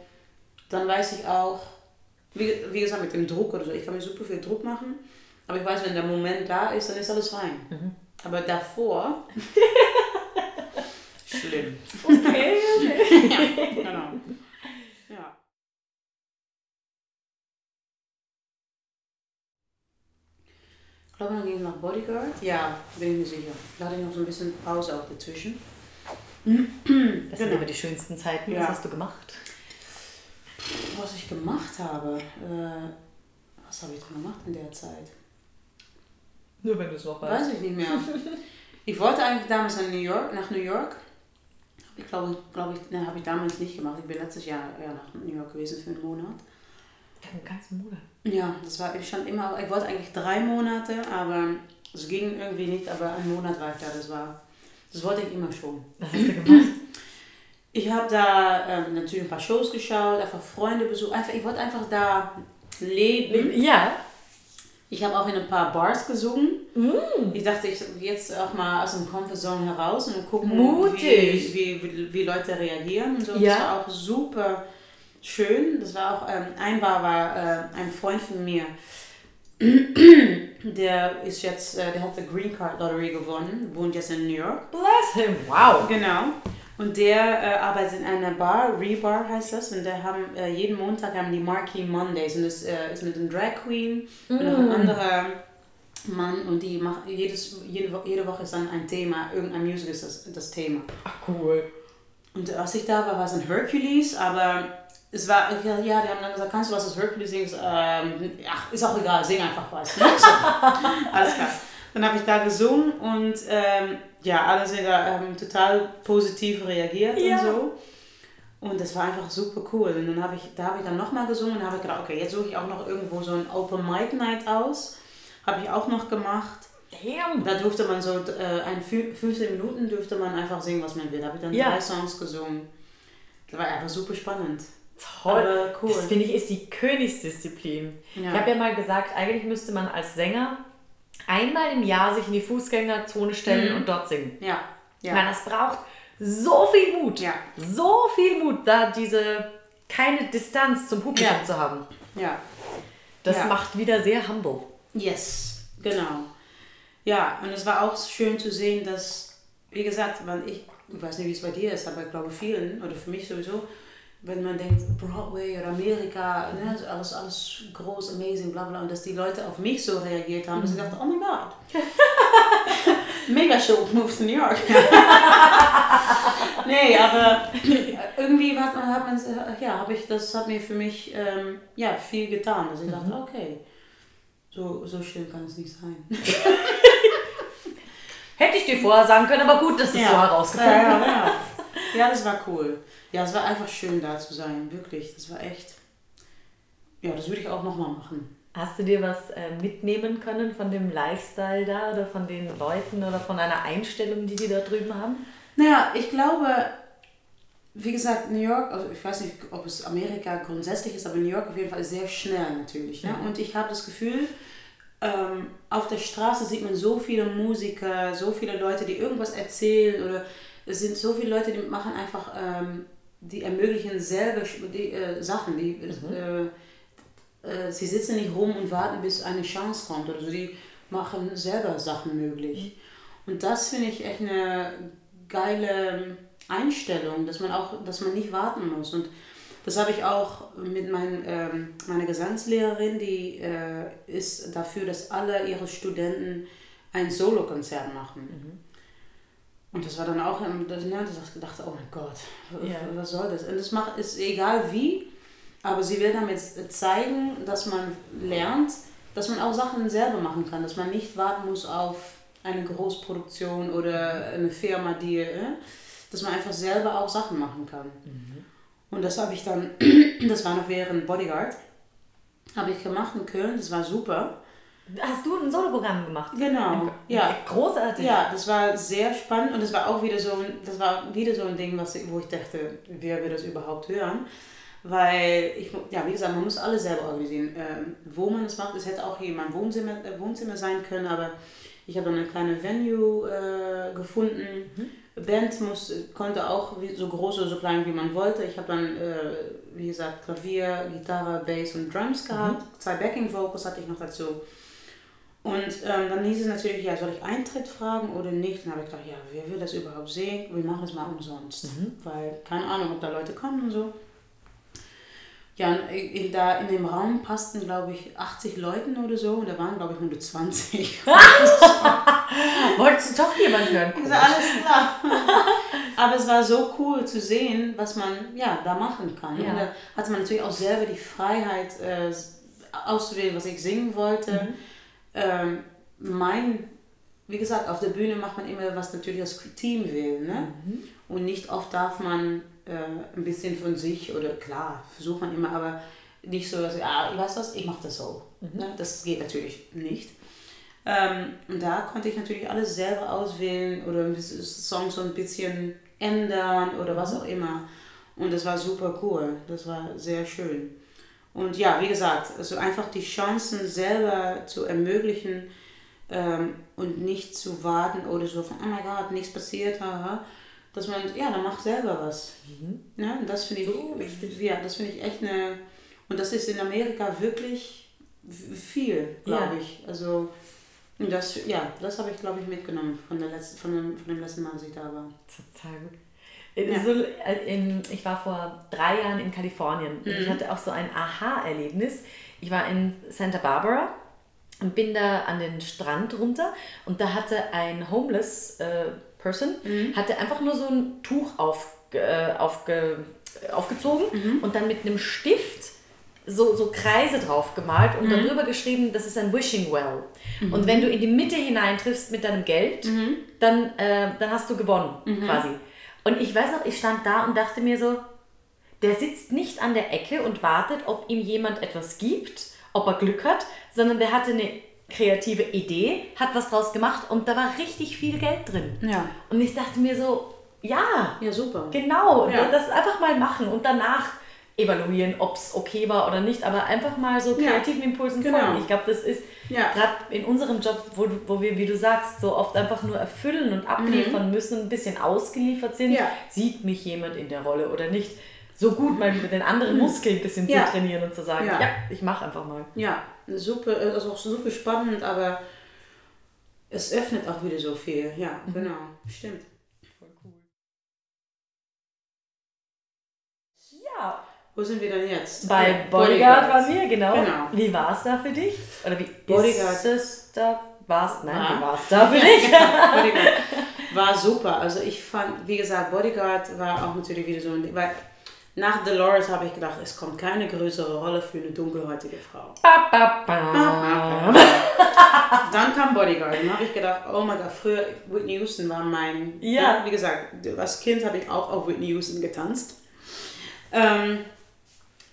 dann weiß ich auch, wie, wie gesagt, mit dem Druck oder so, ich kann mir super viel Druck machen. Aber ich weiß, wenn der Moment da ist, dann ist alles fein. Aber davor. schlimm. Okay, okay. ja, genau. Ja. Ich glaube, dann ging es nach Bodyguard. Ja, bin ich mir sicher. Da hatte ich noch so ein bisschen Pause auch dazwischen. Das sind Genau. immer die schönsten Zeiten. Ja. Was hast du gemacht? Was ich gemacht habe. Äh, was habe ich denn gemacht in der Zeit? Nur wenn du es noch Weiß ich nicht mehr. Ich wollte eigentlich damals nach New York. Nach New York. Ich glaube, glaube ich, ne, habe ich damals nicht gemacht. Ich bin letztes Jahr ja, nach New York gewesen für einen Monat. Einen ganzen Monat. Ja, das war, ich stand immer, ich wollte eigentlich drei Monate, aber es ging irgendwie nicht, aber einen Monat war ich da, das war, das wollte ich immer schon. Was hast du gemacht? Ich habe da ähm, natürlich ein paar Shows geschaut, einfach Freunde besucht, einfach, ich wollte einfach da leben. ja. Ich habe auch in ein paar Bars gesungen. Mm. Ich dachte, ich jetzt auch mal aus dem Comfortzone heraus und gucken, wie, Mutig. wie, wie, wie Leute reagieren und so. Ja. Das war auch super schön. Das war auch, ähm, ein Bar war äh, ein Freund von mir, der ist jetzt, äh, der hat die Green Card Lottery gewonnen, wohnt jetzt in New York. Bless him. Wow. Genau. Und der äh, arbeitet in einer Bar, Rebar heißt das, und der haben äh, jeden Montag haben die Marquee Mondays und das äh, ist mit einem Drag Queen und noch ein anderer Mann und die machen jedes, jede, Wo- jede Woche ist dann ein Thema, irgendein Musical ist das, das Thema. Ach, cool. Und als ich da war, war es ein Hercules, aber es war, ja, die haben dann gesagt, kannst du was aus Hercules singen? Ähm, ach, ist auch egal, sing einfach was. Ne? So, alles klar. Dann habe ich da gesungen und ähm, ja, alle sind da ähm, total positiv reagiert Ja. und so. Und das war einfach super cool. Und dann habe ich, da habe ich dann nochmal gesungen und habe gedacht, okay, jetzt suche ich auch noch irgendwo so ein Open Mic Night aus. Habe ich auch noch gemacht. Damn. Da durfte man so äh, ein fü- 15 Minuten dürfte man einfach singen, was man will. Da habe ich dann Ja. drei Songs gesungen. Das war einfach super spannend. Toll. Cool. Das finde ich ist die Königsdisziplin. Ja. Ich habe ja mal gesagt, eigentlich müsste man als Sänger einmal im Jahr sich in die Fußgängerzone stellen und dort singen. Ja. Ja. Weil das braucht so viel Mut. Ja. So viel Mut, da diese keine Distanz zum Publikum Ja. zu haben. ja. Das Ja. macht wieder sehr humble. Yes, genau. Ja, und es war auch schön zu sehen, dass, wie gesagt, weil ich, ich weiß nicht, wie es bei dir ist, aber ich glaube vielen, oder für mich sowieso, wenn man denkt, Broadway oder Amerika, ne, also alles, alles groß, amazing, bla bla, und dass die Leute auf mich so reagiert haben, dass ich dachte, oh mein Gott. Mega Show Move to New York. nee, aber irgendwie hat man, hat man ja, habe ich, das hat mir für mich ähm, ja, viel getan. Dass ich dachte, okay, so, so schlimm kann es nicht sein. Hätte ich dir vorher sagen können, aber gut, dass du es so herausgefunden ja, ja, ja. ja, das war cool. Ja, es war einfach schön da zu sein, wirklich. Das war echt. Ja, das würde ich auch nochmal machen. Hast du dir was äh, mitnehmen können von dem Lifestyle da oder von den Leuten oder von einer Einstellung, die die da drüben haben? Naja, ich glaube, wie gesagt, New York, also ich weiß nicht, ob es Amerika grundsätzlich ist, aber New York auf jeden Fall ist sehr schnell natürlich. Ne? Und ich habe das Gefühl, ähm, auf der Straße sieht man so viele Musiker, so viele Leute, die irgendwas erzählen oder es sind so viele Leute, die machen einfach, ähm, die ermöglichen selber die, äh, Sachen, die, äh, äh, sie sitzen nicht rum und warten, bis eine Chance kommt oder so, die machen selber Sachen möglich. Und das finde ich echt eine geile Einstellung, dass man auch, dass man nicht warten muss. Und das habe ich auch mit mein, ähm, meiner Gesangslehrerin, die äh, ist dafür, dass alle ihre Studenten ein Solokonzert machen. Und das war dann auch, das, ne, das ich gedacht, oh mein Gott, Ja. was soll das? Und das macht, ist egal wie, aber sie will damit zeigen, dass man lernt, dass man auch Sachen selber machen kann, dass man nicht warten muss auf eine Großproduktion oder eine Firma, die, äh, dass man einfach selber auch Sachen machen kann. Mhm. Und das habe ich dann, das war noch während Bodyguard, habe ich gemacht in Köln, das war super. Hast du ein Soloprogramm gemacht? Genau, ja. Großartig. Ja, das war sehr spannend und das war auch wieder so ein, das war wieder so ein Ding, was, wo ich dachte, wer will das überhaupt hören? Weil ich, ja, wie gesagt, man muss alles selber organisieren. Ähm, wo man es macht, es hätte auch hier in meinem Wohnzimmer, äh, Wohnzimmer sein können, aber ich habe dann eine kleine Venue äh, gefunden. Band muss, konnte auch so groß oder so klein wie man wollte. Ich habe dann, äh, wie gesagt, Klavier, Gitarre, Bass und Drums gehabt. Zwei Backing Vocals hatte ich noch dazu. Und ähm, dann hieß es natürlich, ja, soll ich Eintritt fragen oder nicht? Dann habe ich gedacht, ja, wer will das überhaupt sehen? Wir machen es mal umsonst. Weil, keine Ahnung, ob da Leute kommen und so. Ja, und in, da in dem Raum passten, glaube ich, 80 Leuten oder so und da waren, glaube ich, 120. Wolltest du doch jemand hören? Ist alles klar. Aber es war so cool zu sehen, was man ja, da machen kann. Ja. Und da hatte man natürlich auch selber die Freiheit, äh, auszuwählen, was ich singen wollte. Ähm, mein, wie gesagt, auf der Bühne macht man immer, was natürlich das Team will. Ne? Und nicht oft darf man äh, ein bisschen von sich, oder klar, versucht man immer, aber nicht so, dass, ah, weißt du was, ich mache das so. Ne? Das geht natürlich nicht. Ähm, und da konnte ich natürlich alles selber auswählen oder Songs so ein bisschen ändern oder was auch immer. Und das war super cool. Das war sehr schön. Und ja, wie gesagt, also einfach die Chancen selber zu ermöglichen ähm, und nicht zu warten oder so von, oh mein Gott, nichts passiert, haha. Dass man, ja, dann macht selber was. Ja, und das finde ich, ja, das finde ich echt eine, und das ist in Amerika wirklich viel, glaube Ja. ich. Also, das, ja, das habe ich, glaube ich, mitgenommen von, der letzten, von, dem, von dem letzten Mal, als ich da war. Total gut. Äh, So, äh, in, ich war vor drei Jahren in Kalifornien und ich hatte auch so ein Aha-Erlebnis. Ich war in Santa Barbara und bin da an den Strand runter und da hatte ein homeless äh, Person hatte einfach nur so ein Tuch auf, äh, aufge, aufgezogen und dann mit einem Stift so, so Kreise drauf gemalt und darüber geschrieben, das ist ein Wishing Well. Und wenn du in die Mitte hineintriffst mit deinem Geld, dann, äh, dann hast du gewonnen quasi. Und ich weiß noch, ich stand da und dachte mir so, der sitzt nicht an der Ecke und wartet, ob ihm jemand etwas gibt, ob er Glück hat, sondern der hatte eine kreative Idee, hat was draus gemacht und da war richtig viel Geld drin. Ja. Und ich dachte mir so, ja, Ja, super. Genau, Ja. das einfach mal machen und danach evaluieren, ob es okay war oder nicht, aber einfach mal so Ja, kreativen Impulsen genau. folgen. Ich glaube, das ist Ja. gerade in unserem Job, wo, wo wir, wie du sagst, so oft einfach nur erfüllen und abliefern müssen und ein bisschen ausgeliefert sind, Mhm. Ja. sieht mich jemand in der Rolle oder nicht. So gut mal mit den anderen Muskeln ein bisschen Mhm. Ja. zu trainieren und zu sagen, ja, Ja. ich mache einfach mal. Ja, super, also auch super spannend, aber es öffnet auch wieder so viel. Ja, genau, stimmt. Ja, Wo sind wir denn jetzt? bei Bodyguard waren wir, genau. Genau. Wie war es da für dich? Oder wie Bodyguard. ist es da? War's? Nein, War. wie war es da für dich? Bodyguard war super. Also ich fand, wie gesagt, Bodyguard war auch natürlich wieder so ein Ding, weil nach Dolores habe ich gedacht, es kommt keine größere Rolle für eine dunkelhäutige Frau. Ba, ba, ba. Dann kam Bodyguard und habe ich gedacht, oh mein Gott, früher Whitney Houston war mein, Ja. wie gesagt, als Kind habe ich auch auf Whitney Houston getanzt. Ähm,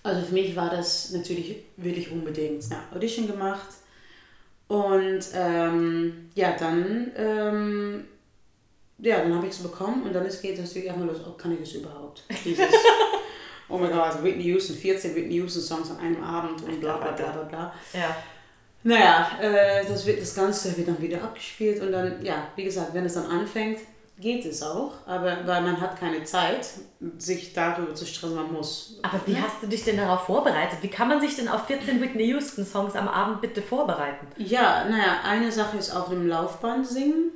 also für mich war das natürlich wirklich unbedingt. Ja, Audition gemacht und ähm, ja, dann, ähm, ja, dann habe ich es bekommen und dann ist, geht es natürlich erstmal los, oh, kann ich es überhaupt? Dieses, oh mein Gott, Whitney Houston, 14 Whitney Houston Songs an einem Abend und bla bla bla bla bla. Ja. Naja, äh, das, wird, das Ganze wird dann wieder abgespielt und dann, ja, wie gesagt, wenn es dann anfängt, geht es auch, aber weil man hat keine Zeit, sich darüber zu stressen, man muss. Aber wie hast du dich denn darauf vorbereitet? Wie kann man sich denn auf 14 Whitney Houston Songs am Abend bitte vorbereiten? Ja, naja, eine Sache ist auf dem Laufband singen.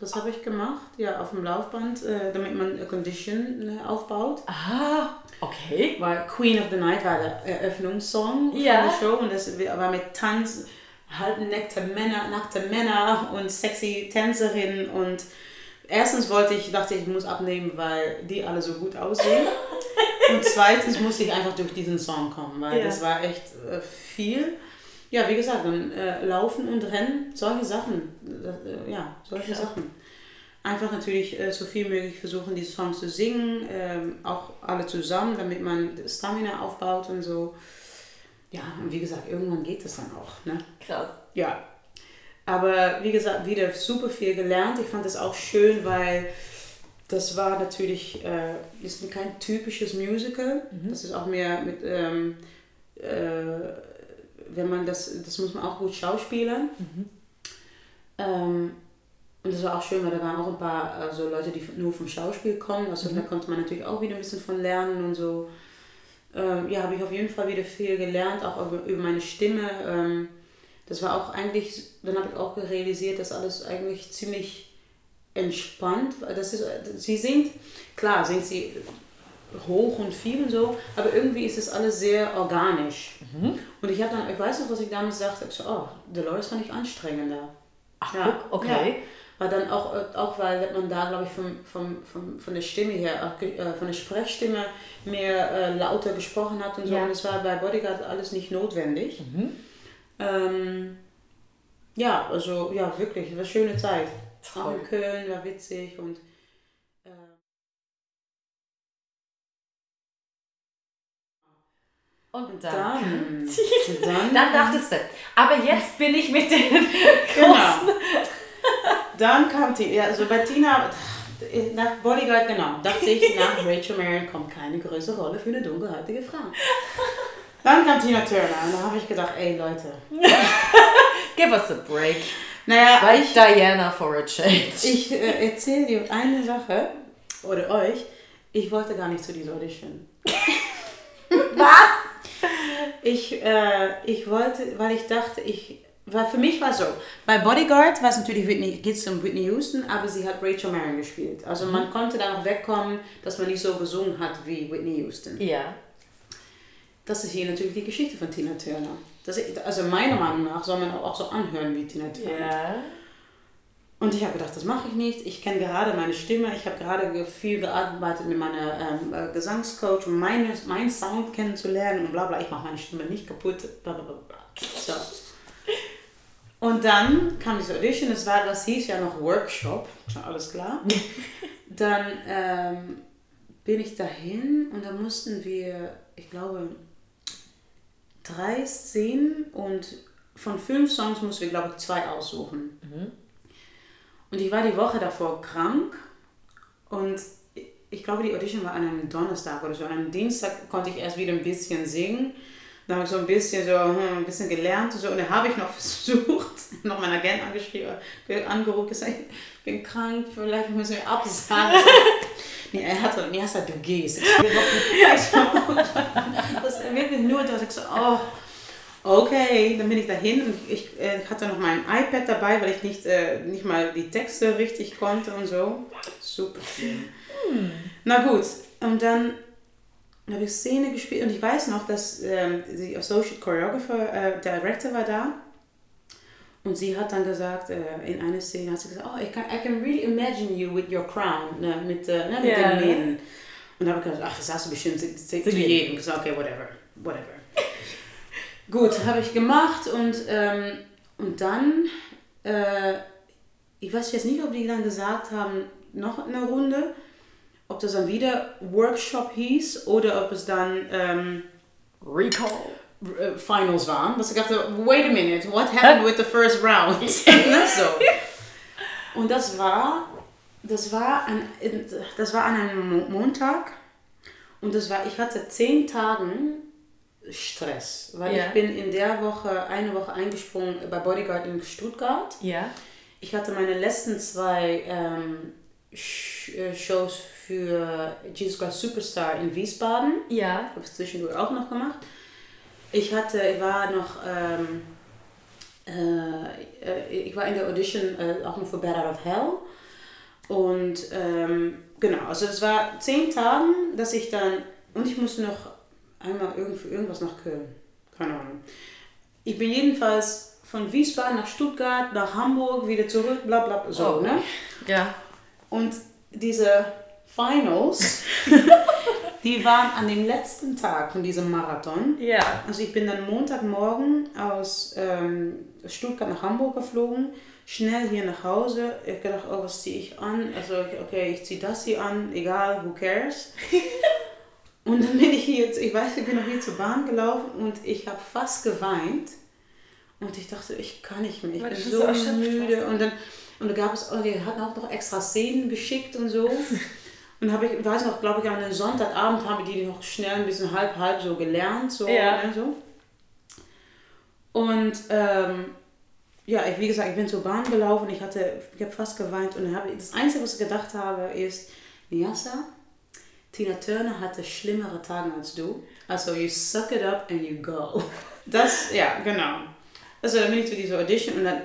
Das habe ich gemacht, ja, auf dem Laufband, äh, damit man Condition äh, aufbaut. Ah, okay. Weil Queen of the Night war der Eröffnungssong Ja. von der Show und das war mit Tanz, halbnackte Männer, nackte Männer und sexy Tänzerinnen und erstens wollte ich, dachte ich, ich muss abnehmen, weil die alle so gut aussehen. und zweitens musste ich einfach durch diesen Song kommen, weil Ja. das war echt äh, viel. Ja, wie gesagt, dann äh, laufen und rennen, solche Sachen. Das, äh, ja, solche Krass. Sachen. einfach natürlich äh, so viel möglich versuchen, diese Songs zu singen, ähm, auch alle zusammen, damit man Stamina aufbaut und so. Ja, und wie gesagt, irgendwann geht es dann auch. Ne? Krass. Ja. Aber wie gesagt, wieder super viel gelernt. Ich fand das auch schön, weil das war natürlich, äh, ist kein typisches Musical. Das ist auch mehr mit, ähm, äh, wenn man das, das muss man auch gut schauspielern. Ähm, und das war auch schön, weil da waren auch ein paar also Leute, die nur vom Schauspiel kommen. Also da konnte man natürlich auch wieder ein bisschen von lernen und so. Ähm, ja, habe ich auf jeden Fall wieder viel gelernt, auch über, über meine Stimme. Das war auch eigentlich, dann habe ich auch realisiert, dass alles eigentlich ziemlich entspannt. war. Das ist, sie singt, klar, singt sie hoch und viel und so, aber irgendwie ist es alles sehr organisch. Und ich habe dann, ich weiß noch, was ich damals sagte, ich so, oh, Dolores fand ich anstrengender. Ach, Ja, guck, okay. Weil dann auch, äh, auch weil man da, glaube ich, vom, vom, vom, von der Stimme her, auch, ge- äh, von der Sprechstimme mehr äh, lauter gesprochen hat und so. Ja. Und es war bei Bodyguard alles nicht notwendig. Ähm, ja, also ja, wirklich, es war eine schöne Zeit. Auch in Köln war witzig und äh, Und dann, dann. dann, Dann dachtest du, aber jetzt bin ich mit den Genau. großen. Dann kam Tina, ja, also bei Tina, nach Bodyguard, genau, dachte ich, nach Rachel Marion kommt keine größere Rolle für eine dunkelhäutige Frau. Dann kam Tina Turner und da habe ich gedacht, ey Leute, Give us a break. naja, Like ich, Diana for a change. ich äh, erzähle dir eine Sache, oder euch, ich wollte gar nicht zu dieser Audition. Was? Ich, äh, ich wollte, weil ich dachte, ich, weil für mich war es so, bei Bodyguard war es natürlich Whitney, geht es um Whitney Houston, aber sie hat Rachel Marion gespielt. Also man konnte da noch wegkommen, dass man nicht so gesungen hat wie Whitney Houston. Ja. Das ist hier natürlich die Geschichte von Tina Turner. Das, also meiner Meinung nach soll man auch so anhören wie Tina Turner. Ja. Und ich habe gedacht, das mache ich nicht. Ich kenne gerade meine Stimme. Ich habe gerade ge- viel gearbeitet mit meiner ähm, äh, Gesangscoach, um meine, meinen Sound kennenzulernen und bla bla. Ich mache meine Stimme nicht kaputt. Bla, bla, bla. So. Und dann kam diese Audition. Das, war, das hieß ja noch Workshop. Schon alles klar. Dann ähm, bin ich dahin und da mussten wir, ich glaube, drei Szenen und von fünf Songs mussten wir, glaube ich, zwei aussuchen. Und ich war die Woche davor krank und ich glaube, die Audition war an einem Donnerstag oder so. An einem Dienstag konnte ich erst wieder ein bisschen singen. Dann habe ich so ein bisschen so hm, ein bisschen gelernt und so. Und dann habe ich noch versucht, noch meinen Agent angeschrieben, ge- angerufen, gesagt, ich bin krank, vielleicht müssen wir absagen. nee, er hat so, nee, gehst. Ich so, das ist wirklich nur, dass ich so, oh, Okay, dann bin ich dahin und ich äh, hatte noch mein iPad dabei, weil ich nicht, äh, nicht mal die Texte richtig konnte und so. Super schön. Na gut, und dann habe ich Szene gespielt und ich weiß noch, dass ähm, die Associate Choreographer, äh, Director war da und sie hat dann gesagt, äh, in einer Szene hat sie gesagt, oh, I can, I can really imagine you with your crown, ne, mit, äh, ne, mit Ja. den Mäden. Und da habe ich gedacht, ach, das hast du bestimmt zu, zu, jedem. Ich gesagt, okay, whatever, whatever. Gut, habe ich gemacht und, ähm, und dann, äh, ich weiß jetzt nicht, ob die dann gesagt haben, noch eine Runde, ob das dann wieder Workshop hieß oder ob es dann ähm, Recall. Äh, Finals waren. Dass ich dachte, wait a minute, what happened with the first round? Ne, so. Und das war, das war an, das war an einem Mo- Montag und das war, ich hatte zehn Tagen Stress, weil Ja. ich bin in der Woche, eine Woche eingesprungen bei Bodyguard in Stuttgart. Ja. Ich hatte meine letzten zwei ähm, äh, Shows für Jesus Christ Superstar in Wiesbaden. Ja. Habe ich zwischendurch auch noch gemacht. Ich hatte, ich war noch, ähm, äh, äh, ich war in der Audition äh, auch noch für Bad Out of Hell. Und ähm, genau, also es war zehn Tagen, dass ich dann, und ich musste noch einmal irgend, für irgendwas nach Köln. Keine Ahnung. Ich bin jedenfalls von Wiesbaden nach Stuttgart, nach Hamburg, wieder zurück, bla bla, bla, so, Oh. ne? Ja. Und diese Finals, die waren an dem letzten Tag von diesem Marathon. Ja. Also ich bin dann Montagmorgen aus ähm, Stuttgart nach Hamburg geflogen, schnell hier nach Hause. Ich gedacht, oh, was ziehe ich an? Also okay, ich ziehe das hier an, egal, who cares. und dann bin ich hier, ich weiß, ich bin noch hier zur Bahn gelaufen und ich habe fast geweint. Und ich dachte, ich kann nicht mehr, ich Weil bin so müde. Und dann, und da gab es, oh, die hatten auch noch extra Szenen geschickt und so. Und habe ich, weiß noch, glaube ich, an einem Sonntagabend haben die noch schnell ein bisschen halb, halb so gelernt. So, Ja. ne, so. Und ähm, ja, ich, wie gesagt, ich bin zur Bahn gelaufen, ich hatte, ich habe fast geweint und dann habe ich, das Einzige, was ich gedacht habe, ist, Niasa, Tina Turner hatte schlimmere Tage als du. Also, you suck it up and you go. Das, ja, genau. Also, dann bin ich zu dieser Audition und dann,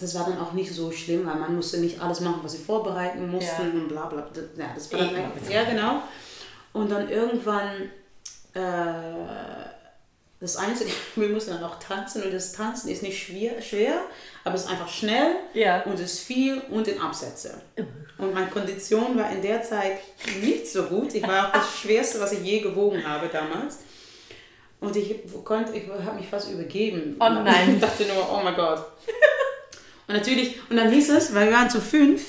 das war dann auch nicht so schlimm, weil man musste nicht alles machen, was sie vorbereiten mussten Ja. und bla bla. Ja, das war Eben. dann, ja, genau. Und dann irgendwann, äh, das Einzige, wir mussten dann auch tanzen und das Tanzen ist nicht schwer, schwer aber es ist einfach schnell Ja. und es ist viel und in Absätze. Und meine Kondition war in der Zeit nicht so gut. Ich war auch das Schwerste, was ich je gewogen habe damals. Und ich konnte, ich habe mich fast übergeben. Oh nein. Ich dachte nur, oh mein Gott. Und natürlich, und dann hieß es, weil wir waren zu fünf,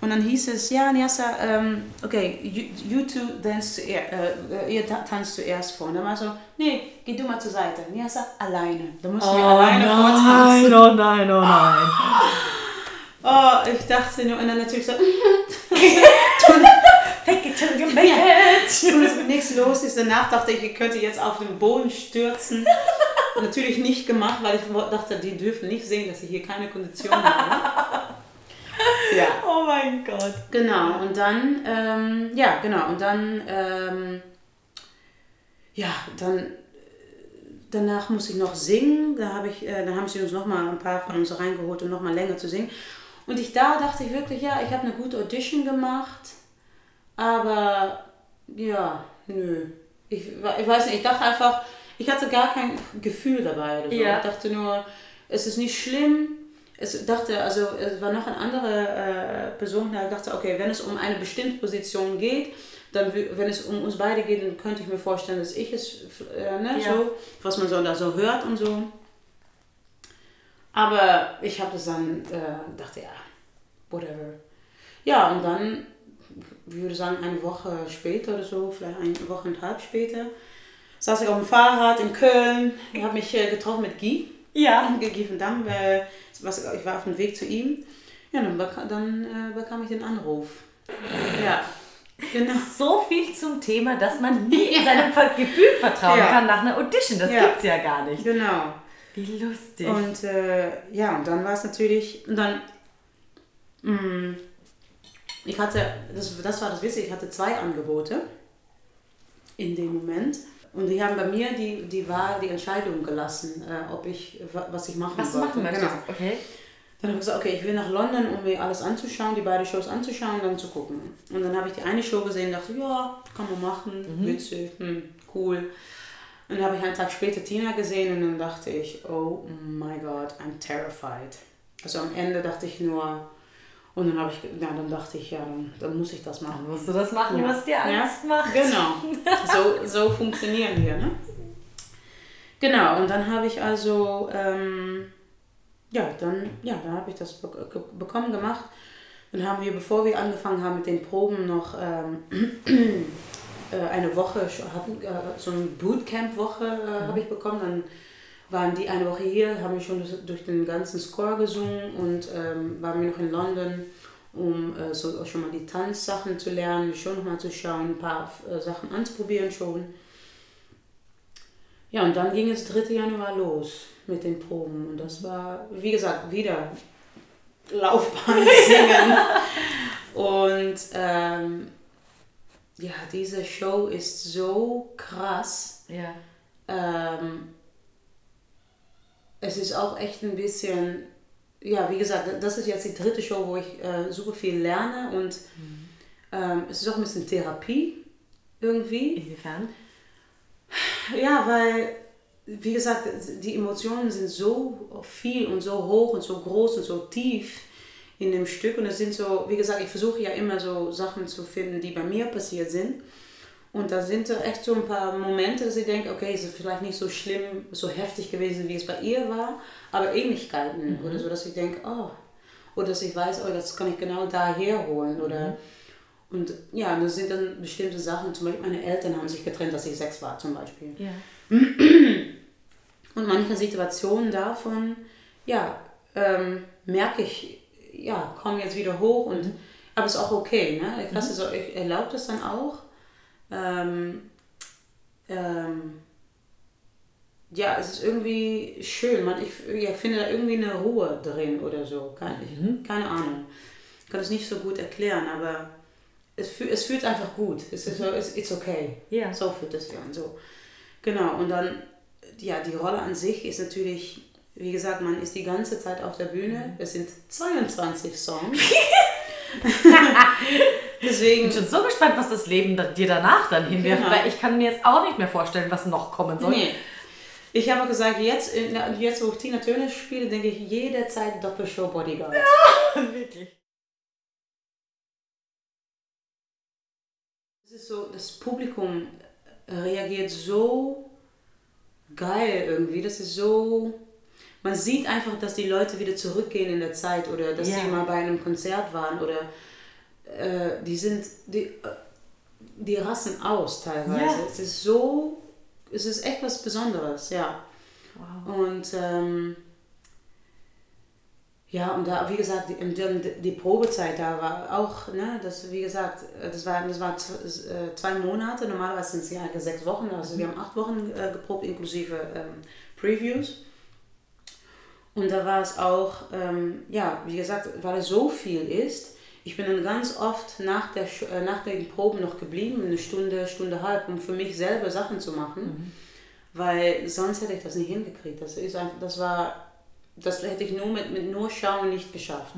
und dann hieß es, ja, Niasa, ähm, okay, you, you two dance zu, äh, ihr ta- tanzt zuerst vor. Und dann war so, nee, geh du mal zur Seite. Niasa, alleine. Da mussten wir alleine vortanzen. oh nein, oh nein. Oh, ich dachte nur, und dann natürlich so, Fake it till you make it. Nichts los ist. Danach dachte ich, ich könnte jetzt auf den Boden stürzen. Natürlich nicht gemacht, weil ich dachte, die dürfen nicht sehen, dass ich hier keine Kondition habe. Ja, Oh mein Gott. genau. Und dann, ähm, ja, genau. Und dann, ähm, ja, dann, danach muss ich noch singen. Da, habe ich, äh, da haben sie uns nochmal ein paar von uns reingeholt, um nochmal länger zu singen. Und ich, da dachte ich wirklich, ja, ich habe eine gute Audition gemacht. Aber ja, nö. Ich, ich weiß nicht, ich dachte einfach, ich hatte gar kein Gefühl dabei. Oder so. Ja. Ich dachte nur, es ist nicht schlimm. Es dachte, also es war noch eine andere äh, Person, die dachte, okay, wenn es um eine bestimmte Position geht, dann, wenn es um uns beide geht, dann könnte ich mir vorstellen, dass ich es, äh, ne, Ja. so, was man so da so hört und so. Aber ich habe das dann, äh, dachte, ja, whatever. Ja, und dann, ich würde sagen, eine Woche später oder so, vielleicht eine Woche und eine halb später, saß ich auf dem Fahrrad in Köln. Ich habe mich äh, getroffen mit Guy. Ja. Guy Damme, äh, was, ich war auf dem Weg zu ihm. Ja, dann, beka dann äh, bekam ich den Anruf. Ja, genau. So viel zum Thema, dass man nie in seinem Gefühl vertrauen Ja. kann nach einer Audition. Das Ja. gibt's ja gar nicht. Genau. Wie lustig. Und äh, ja, und dann war es natürlich, und dann, mh, ich hatte, das, das war das Witzige, ich hatte zwei Angebote in dem Moment. Und die haben bei mir die, die Wahl, die Entscheidung gelassen, äh, ob ich, wa- was ich machen Was du wollte. machen möchtest. Genau. Okay. Dann habe ich gesagt, okay, ich will nach London, um mir alles anzuschauen, die beiden Shows anzuschauen und dann zu gucken. Und dann habe ich die eine Show gesehen und dachte, ja, kann man machen, witzig, hm, cool. Und dann habe ich einen Tag später Tina gesehen und dann dachte ich, oh my God, I'm terrified. Also am Ende dachte ich nur, und dann habe ich, ja, dann dachte ich, ja, dann, dann muss ich das machen. Musst du das machen, Ja. was dir Angst macht? Genau. So, so funktionieren wir, ne? Genau, und dann habe ich also, ähm, ja, dann, ja, dann habe ich das bekommen, gemacht. Dann haben wir, bevor wir angefangen haben mit den Proben, noch ähm, äh, eine Woche, hatten, äh, so eine Bootcamp-Woche äh, habe ich bekommen. Dann waren die eine Woche hier, haben wir schon durch- den ganzen Score gesungen und ähm, waren wir noch in London, um äh, so schon mal die Tanzsachen zu lernen, schon noch mal zu schauen, ein paar äh, Sachen anzuprobieren schon. Ja, und dann ging es 3. Januar los mit den Proben und das war, wie gesagt, wieder Laufbahn singen. und ähm, ja, diese Show ist so krass. Ja. Ähm, es ist auch echt ein bisschen, ja, wie gesagt, das ist jetzt die dritte Show, wo ich äh, super viel lerne und ähm, es ist auch ein bisschen Therapie irgendwie. Inwiefern? Ja, weil, wie gesagt, die Emotionen sind so viel und so hoch und so groß und so tief in dem Stück und es sind so, wie gesagt, ich versuche ja immer so Sachen zu finden, die bei mir passiert sind Und da sind echt so ein paar Momente, dass ich denke, okay, es ist vielleicht nicht so schlimm, so heftig gewesen, wie es bei ihr war, aber Ähnlichkeiten. Oder so, dass ich denke, oh, oder dass ich weiß, oh, das kann ich genau da herholen. Oder, Und ja, das sind dann bestimmte Sachen, zum Beispiel meine Eltern haben sich getrennt, als ich sechs war zum Beispiel. Ja. Und manche Situationen davon, ja, ähm, merke ich, ja, kommen jetzt wieder hoch und aber ist auch okay, ne? Ich, lasse so, ich erlaube das dann auch. Ähm, ähm, ja, es ist irgendwie schön. Man, ich ja, finde da irgendwie eine Ruhe drin oder so. Keine, ich, keine Ahnung. Ich kann es nicht so gut erklären, aber es, fühl, es fühlt einfach gut. Es ist so, it's, it's okay. Ja. So fühlt es sich an. So. Genau, und dann, ja, die Rolle an sich ist natürlich, wie gesagt, man ist die ganze Zeit auf der Bühne. Es sind 22 Songs. Deswegen. Ich bin schon so gespannt, was das Leben dir danach dann hinwirft, Genau. weil ich kann mir jetzt auch nicht mehr vorstellen, was noch kommen soll. Nee. Ich habe gesagt, jetzt, in- jetzt wo ich Tina Turner spiele, denke ich jederzeit Doppelshow Bodyguard. Wirklich. Es ist so, das Publikum reagiert so geil irgendwie. Das ist so. Man sieht einfach, dass die Leute wieder zurückgehen in der Zeit oder dass Ja. sie mal bei einem Konzert waren oder äh, die sind. Die, äh, die rasten aus teilweise. Ja. Es ist so. Es ist echt was Besonderes, ja. Wow. Und ähm, ja, und da, wie gesagt, die, die Probezeit da war auch, ne, das, wie gesagt, das war, das war äh, zwei Monate, normalerweise sind es ja sechs Wochen, also wir haben acht Wochen äh, geprobt, inklusive ähm, Previews. Und da war es auch, ähm, ja, wie gesagt, weil es so viel ist, ich bin dann ganz oft nach, der, äh, nach den Proben noch geblieben, eine Stunde, Stunde halb, um für mich selber Sachen zu machen. Weil sonst hätte ich das nicht hingekriegt. Das, ist einfach, das war, das hätte ich nur mit, mit nur Schauen nicht geschafft.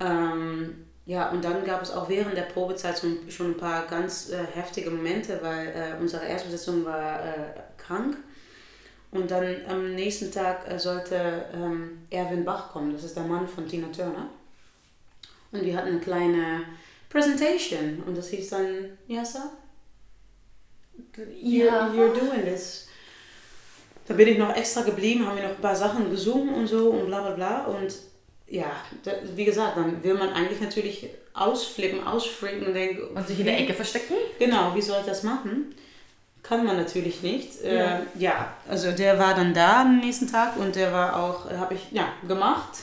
Ähm, ja, und dann gab es auch während der Probezeit schon, schon ein paar ganz äh, heftige Momente, weil äh, unsere Erstbesetzung war äh, krank. Und dann am nächsten Tag äh, sollte ähm, Erwin Bach kommen, das ist der Mann von Tina Turner. Und wir hatten eine kleine Presentation und das hieß dann, ja, Sir? Ja. You're, you're doing this. Da bin ich noch extra geblieben, haben wir noch ein paar Sachen gesungen und so und bla bla bla. Und ja, da, wie gesagt, dann will man eigentlich natürlich ausflippen, ausfreaken und denken. Und sich in der Ecke verstecken? Genau, wie soll ich das machen? Kann man natürlich nicht. Ja. Ja, äh, ja also der war dann da am nächsten Tag und der war auch, habe ich ja gemacht.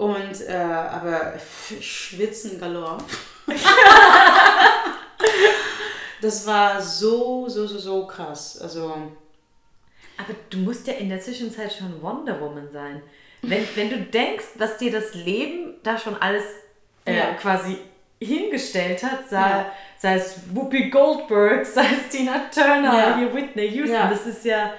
Und äh, aber schwitzen galore. das war so, so, so, so krass. Also Aber du musst ja in der Zwischenzeit schon Wonder Woman sein. Wenn, wenn du denkst, was dir das Leben da schon alles äh, Ja. quasi hingestellt hat, sei, Ja. sei es Whoopi Goldberg, sei es Tina Turner, Ja. hier Whitney Houston, Ja. das ist ja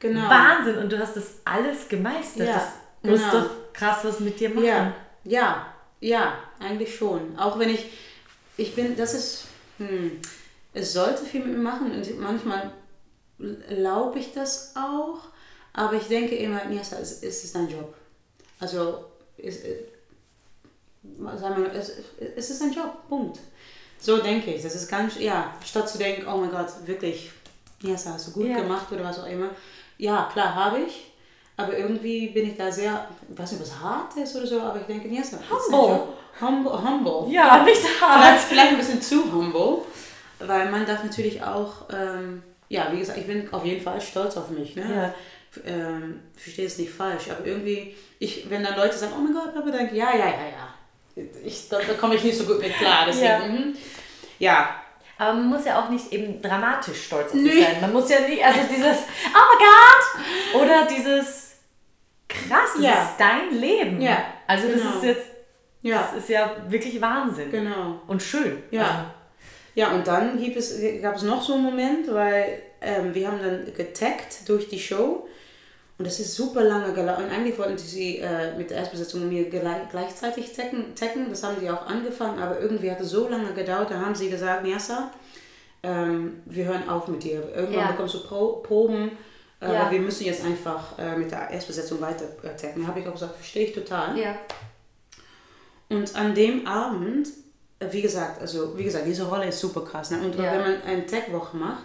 genau. Wahnsinn und du hast das alles gemeistert. Das muss genau. doch krass was mit dir machen. Ja, ja, ja, eigentlich schon. Auch wenn ich, ich bin, das ist, hm, es sollte viel mit mir machen und manchmal glaube ich das auch, aber ich denke immer, ja, es, ist dein Job. Also, es, sagen wir, es, es ist ein Job, Punkt. So denke ich. Das ist ganz, ja, statt zu denken, oh mein Gott, wirklich, ja, das hast du gut Ja. gemacht oder was auch immer. Ja, klar, habe ich. Aber irgendwie bin ich da sehr, ich weiß nicht, was hart ist oder so, aber ich denke, es ist Humble. Humble. Humble. Ja, nicht hart. Vielleicht, vielleicht ein bisschen zu humble, weil man darf natürlich auch, ähm, ja, wie gesagt, ich bin auf jeden Fall stolz auf mich. Ne? Ja. Ähm, verstehe es nicht falsch, aber irgendwie, ich, wenn dann Leute sagen, oh mein Gott, Papa, dann ja, ja, ja, ja. Ich, da, da komme ich nicht so gut mit klar. Deswegen, Ja. mhm. ja. Aber man muss ja auch nicht eben dramatisch stolz auf sich Nee. sein. Man muss ja nicht, also dieses Oh my God! Oder dieses Krass, das Ja. ist dein Leben. Ja, Also das genau. ist jetzt, Ja, das ist ja wirklich Wahnsinn. genau. Und schön. Ja. Ja, und dann gibt es, gab es noch so einen Moment, weil ähm, wir haben dann getaggt durch die Show und das ist super lange gelaufen. Und eigentlich wollten sie äh, mit der Erstbesetzung und mir gleich, gleichzeitig taggen, taggen, das haben sie auch angefangen, aber irgendwie hat es so lange gedauert, da haben sie gesagt, Niasa, ähm, wir hören auf mit dir. Irgendwann Ja. bekommst du Pro Proben, äh, Ja. wir müssen jetzt einfach äh, mit der Erstbesetzung weiter äh, taggen. Da habe ich auch gesagt, verstehe ich total. Ja. Und an dem Abend äh, wie gesagt, also wie gesagt, diese Rolle ist super krass. Ne? Und Ja. wenn man eine Tech-Woche macht,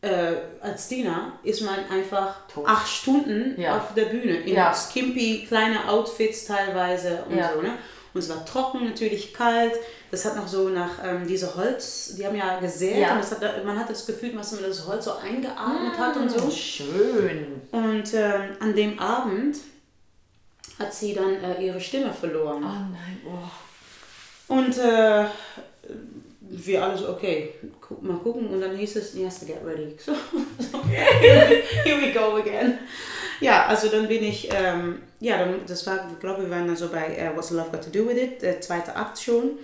äh, als Diener ist man einfach Tot. acht Stunden Ja. auf der Bühne in Ja. skimpy kleine Outfits teilweise und Ja. so. Ne? Und es war trocken, natürlich kalt. Das hat noch so nach ähm, diese Holz, die haben ja gesät Ja. und das hat, man hat das Gefühl, dass man das Holz so eingeatmet hat und so. Schön. Und ähm, an dem Abend hat sie dann äh, ihre Stimme verloren. Oh nein, oh. Und äh, wir alle so, okay, gu mal gucken. Und dann hieß es, you have to get ready. So, so here we go again. Ja, also dann bin ich, ähm, ja, dann, das war, ich glaube, wir waren dann so bei äh, What's Love Got to Do With It, der zweite Akt schon.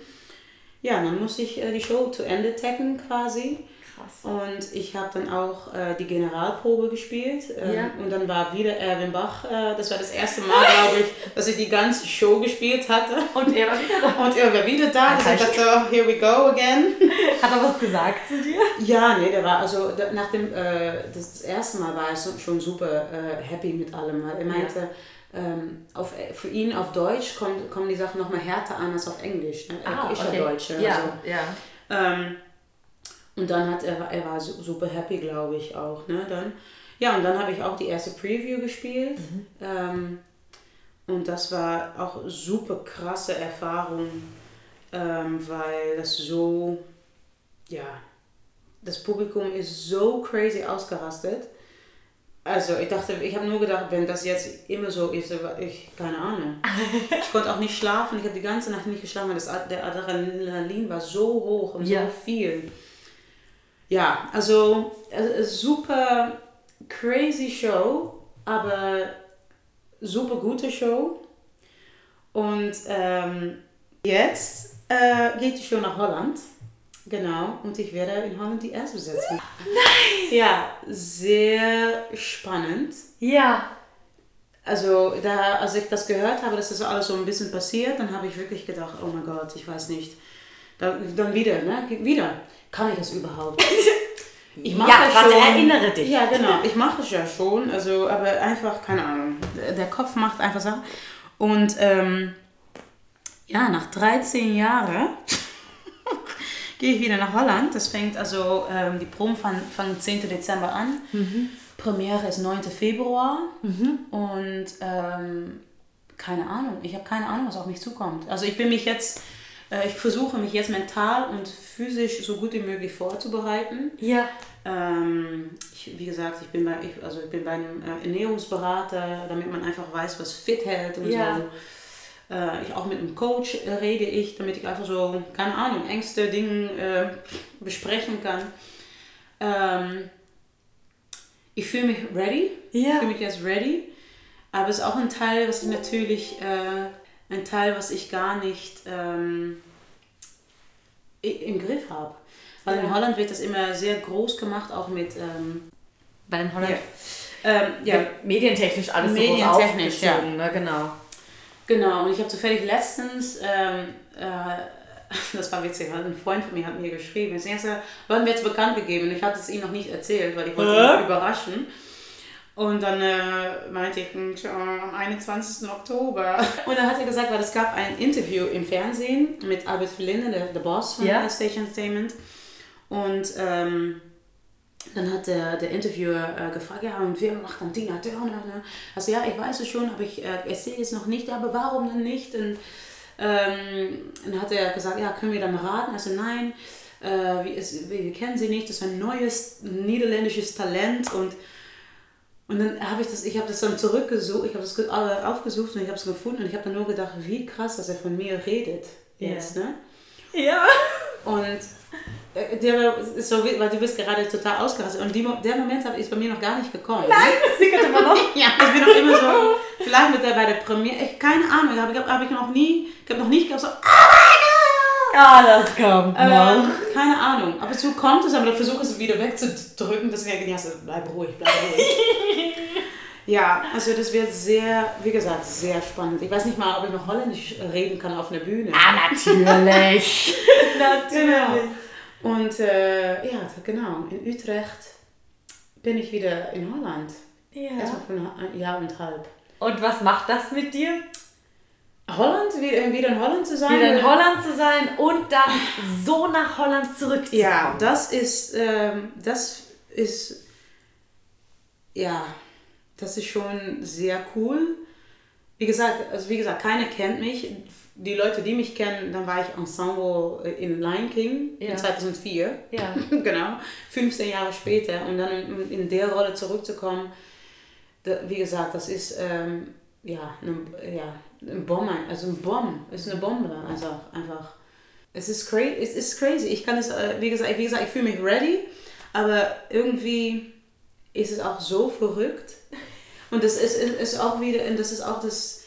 Ja, dann musste ich äh, die Show zu Ende tacken quasi. Krass. Und ich habe dann auch äh, die Generalprobe gespielt. Ähm, Ja. Und dann war wieder Erwin Bach. Äh, das war das erste Mal, glaube ich, dass ich die ganze Show gespielt hatte. Und er war wieder da. Und er war wieder da. Und ich dachte, oh, here we go again. Hat er was gesagt zu dir? Ja, nee, der war also nach dem äh, das erste Mal war er schon super äh, happy mit allem. Weil er meinte, ähm, auf, für ihn auf Deutsch kommen, kommen die Sachen noch mal härter an als auf Englisch. Ne? Er ist ja Deutsche. Ja, Also, ja. ähm, und dann hat er, er war su- super happy, glaube ich auch. Ne? Dann, ja, und dann habe ich auch die erste Preview gespielt. Ähm, und das war auch super krasse Erfahrung, ähm, weil das so, ja, das Publikum ist so crazy ausgerastet. Also ich dachte, ich habe nur gedacht, wenn das jetzt immer so ist, ich, keine Ahnung. Ich konnte auch nicht schlafen, ich habe die ganze Nacht nicht geschlafen, weil das, der Adrenalin war so hoch und Ja. so viel. Ja, also super crazy Show, aber super gute Show. Und ähm, jetzt äh, geht die Show nach Holland. Genau, und ich werde in Holland die erste Besetzung. Nice! Ja, sehr spannend. Ja. Also, da, als ich das gehört habe, dass das alles so ein bisschen passiert, dann habe ich wirklich gedacht, oh mein Gott, ich weiß nicht. Dann, dann wieder, ne? Wieder. Kann ich das überhaupt? Ich mache Ja, das warte, schon. erinnere dich. Ja, genau. Ich mache es ja schon. Also, aber einfach, keine Ahnung. Der- Kopf macht einfach Sachen. Und ähm, ja, nach 13 Jahren gehe ich wieder nach Holland. Das fängt also, ähm, die Proben fangen, fangen 10. Dezember an. Premiere ist 9. Februar. Und ähm, keine Ahnung. Ich habe keine Ahnung, was auf mich zukommt. Also ich bin mich jetzt, äh, ich versuche mich jetzt mental und physisch so gut wie möglich vorzubereiten. Ja. Ähm, ich, wie gesagt, ich bin bei, ich, also ich bin bei einem äh, Ernährungsberater, damit man einfach weiß, was fit hält und Ja. so. Äh, ich, auch mit einem Coach rede ich, damit ich einfach so, keine Ahnung, Ängste, Dinge äh, besprechen kann. Ähm, ich fühle mich ready. Ich Ja. fühle mich jetzt ready. Aber es ist auch ein Teil, was ich natürlich, äh, ein Teil, was ich gar nicht ähm, im Griff habe. Weil in Ja. Holland wird das immer sehr groß gemacht, auch mit ähm, Weil in Holland ähm, ja, ja. medientechnisch alles Medientechnisch, so groß aufgezogen, ne? Genau. Genau, und ich habe zufällig letztens, ähm, äh, das war witzig, ein Freund von mir hat mir geschrieben, das erste, wann wird es bekannt gegeben? Und ich hatte es ihm noch nicht erzählt, weil ich wollte ihn überraschen. Und dann äh, meinte ich, tja, am 21. Oktober. Und dann hat er gesagt, weil es gab ein Interview im Fernsehen mit Albert Verlinde, der, der Boss von Ja. äh, Station Entertainment. Und ähm, dann hat der, der Interviewer äh, gefragt, ja, und wer macht dann Tina Turner? Ne? Also ja, ich weiß es schon, aber ich äh, erzähle es noch nicht, aber warum denn nicht? Und ähm, dann hat er gesagt, ja, können wir dann raten? Also nein, äh, wir, wir kennen sie nicht, das ist ein neues niederländisches Talent und und dann habe ich das, ich habe das dann zurückgesucht, ich habe das ge- aufgesucht und ich habe es gefunden und ich habe dann nur gedacht, wie krass, dass er von mir redet jetzt, ne? Ja. Und äh, der ist so, weil du bist gerade total ausgerastet. Und die, der Moment ist bei mir noch gar nicht gekommen. Nein, das sickert immer noch. Ja, ich bin noch immer so, vielleicht mit der bei der Premiere, ich, keine Ahnung, habe ich, hab, hab ich noch nie, ich habe noch nicht gehabt, so, Ja, das kommt äh, noch. keine Ahnung. Ab und zu kommt es, aber dann versuche ich es wieder wegzudrücken, dass ich ja, so, bleib ruhig, bleib ruhig. ja, also das wird sehr, wie gesagt, sehr spannend. Ich weiß nicht mal, ob ich noch Holländisch reden kann auf einer Bühne. Ah, natürlich. Genau. Und äh, ja, genau, in Utrecht bin ich wieder in Holland. Ja. Erstmal für ein Jahr und halb. Und was macht das mit dir? Holland, wie- wieder in Holland zu sein. wieder in? Holland zu sein und dann so nach Holland zurückzukommen. Ja, das ist, ähm, das ist, ja, das ist schon sehr cool. Wie gesagt, also wie gesagt, keiner kennt mich. Die Leute, die mich kennen, dann war ich Ensemble in Lion King Ja. in 2004. Ja. genau, 15 Jahre später. Und dann in, der Rolle zurückzukommen, wie gesagt, das ist ähm, ja, eine, ja, ein Bombe, also ein Bomb, ist eine Bombe, also einfach. Es ist crazy, es ist crazy. Ich kann es, äh, wie gesagt, wie gesagt, ich fühle mich ready, aber irgendwie ist es auch so verrückt. Und das ist, ist auch wieder, und das ist auch das,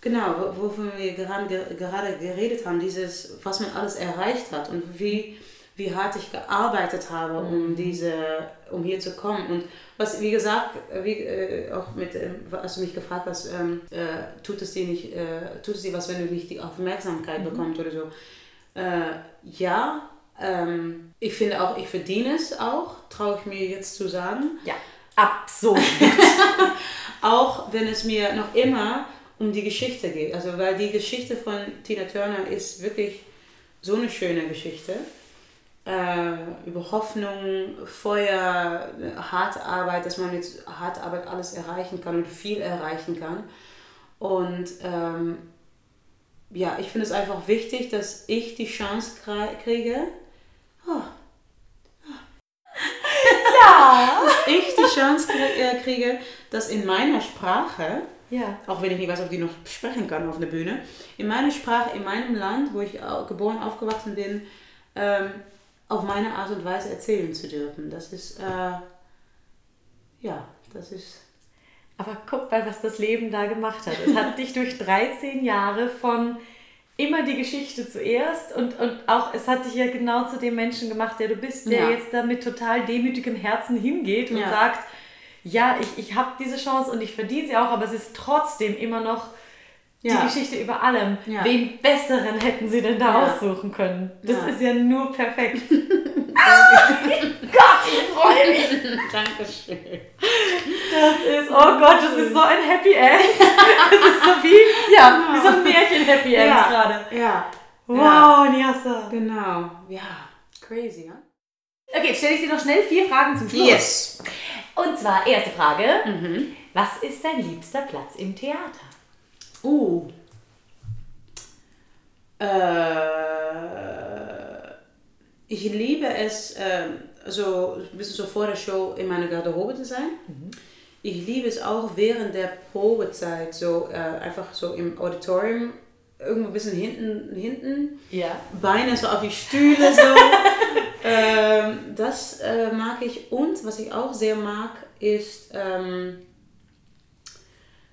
genau, wo- wovon wir gerade, ge- gerade geredet haben, dieses, was man alles erreicht hat und wie, wie hart ich gearbeitet habe, um diese, um hier zu kommen. Und was, wie gesagt, wie, äh, auch mit, ähm, als du mich gefragt hast, ähm, äh, tut es dir nicht, äh, tut es dir was, wenn du nicht die Aufmerksamkeit bekommst oder so. Äh, ja, ähm, ich finde auch, ich verdiene es auch, traue ich mir jetzt zu sagen. Ja, absolut. Auch wenn es mir noch immer um die Geschichte geht. Also weil die Geschichte von Tina Turner ist wirklich so eine schöne Geschichte. Äh, über Hoffnung, Feuer, harte Arbeit, dass man mit harter Arbeit alles erreichen kann und viel erreichen kann. Und ähm, ja, ich finde es einfach wichtig, dass ich die Chance krie- kriege, oh, ja. ich die Chance äh, kriege, dass in meiner Sprache Ja. auch wenn ich nicht weiß, ob die noch sprechen kann auf der Bühne, in meiner Sprache, in meinem Land, wo ich geboren, aufgewachsen bin, ähm, auf meine Art und Weise erzählen zu dürfen. Das ist, äh, ja, das ist, Aber guck mal, was das Leben da gemacht hat. Es hat dich durch 13 Jahre von immer die Geschichte zuerst und, und auch es hat dich ja genau zu dem Menschen gemacht, der du bist, der Ja. jetzt da mit total demütigem Herzen hingeht und Ja. sagt, ja, ich, ich habe diese Chance und ich verdiene sie auch, aber es ist trotzdem immer noch die Ja. Geschichte über allem. Ja. Wen besseren hätten sie denn da aussuchen können? Das ist ja nur perfekt. ah, Gott, ich freue mich. Dankeschön. Das ist, oh Gott, das ist so ein Happy End. Das ist so wie, ja, wie so ein Märchen-Happy End gerade. Ja, Wow, Niasa. genau. Ja, crazy, ja? Okay, stelle ich dir noch schnell vier Fragen zum Schluss. Yes. Und zwar, erste Frage. Mhm. Was ist dein liebster Platz im Theater? Uh. Äh, ich liebe es, ähm, so ein bisschen so vor der Show in meiner Garderobe zu sein. Ich liebe es auch während der Probezeit, so äh, einfach so im Auditorium, irgendwo ein bisschen hinten, hinten Ja. Beine so auf die Stühle so. ähm, das äh, mag ich. Und was ich auch sehr mag, ist, ähm,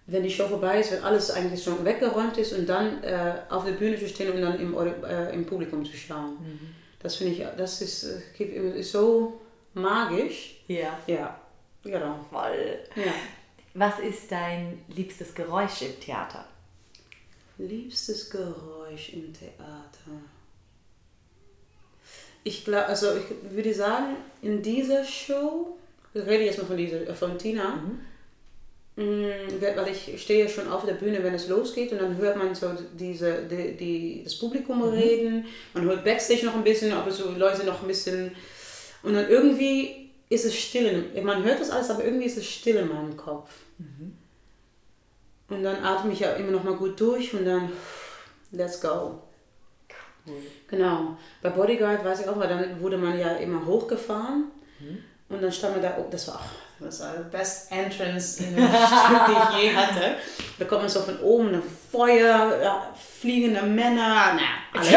wenn die Show vorbei ist, wenn alles eigentlich schon weggeräumt ist und dann äh, auf der Bühne zu stehen und dann im, äh, im Publikum zu schauen. Das finde ich, das ist, äh, ist so magisch. Ja. Ja, genau. Voll. Ja. Was ist dein liebstes Geräusch im Theater? Liebstes Geräusch im Theater. Ich glaube, also ich würde sagen, in dieser Show, ich rede jetzt mal von dieser, äh, von Tina, mm, weil ich stehe schon auf der Bühne, wenn es losgeht und dann hört man so diese, die, die, das Publikum reden, man hört Backstage noch ein bisschen, aber so Leute noch ein bisschen. Und dann irgendwie ist es still, man hört das alles, aber irgendwie ist es still in meinem Kopf. Und dann atme ich ja immer noch mal gut durch und dann let's go. Genau. Bei Bodyguard weiß ich auch, weil dann wurde man ja immer hochgefahren. Und dann stand man da, oh, das war auch das war die best entrance in einem Stück, die ich je hatte. Da kommt man so von oben, ein Feuer, ja, fliegende Männer, na, alles.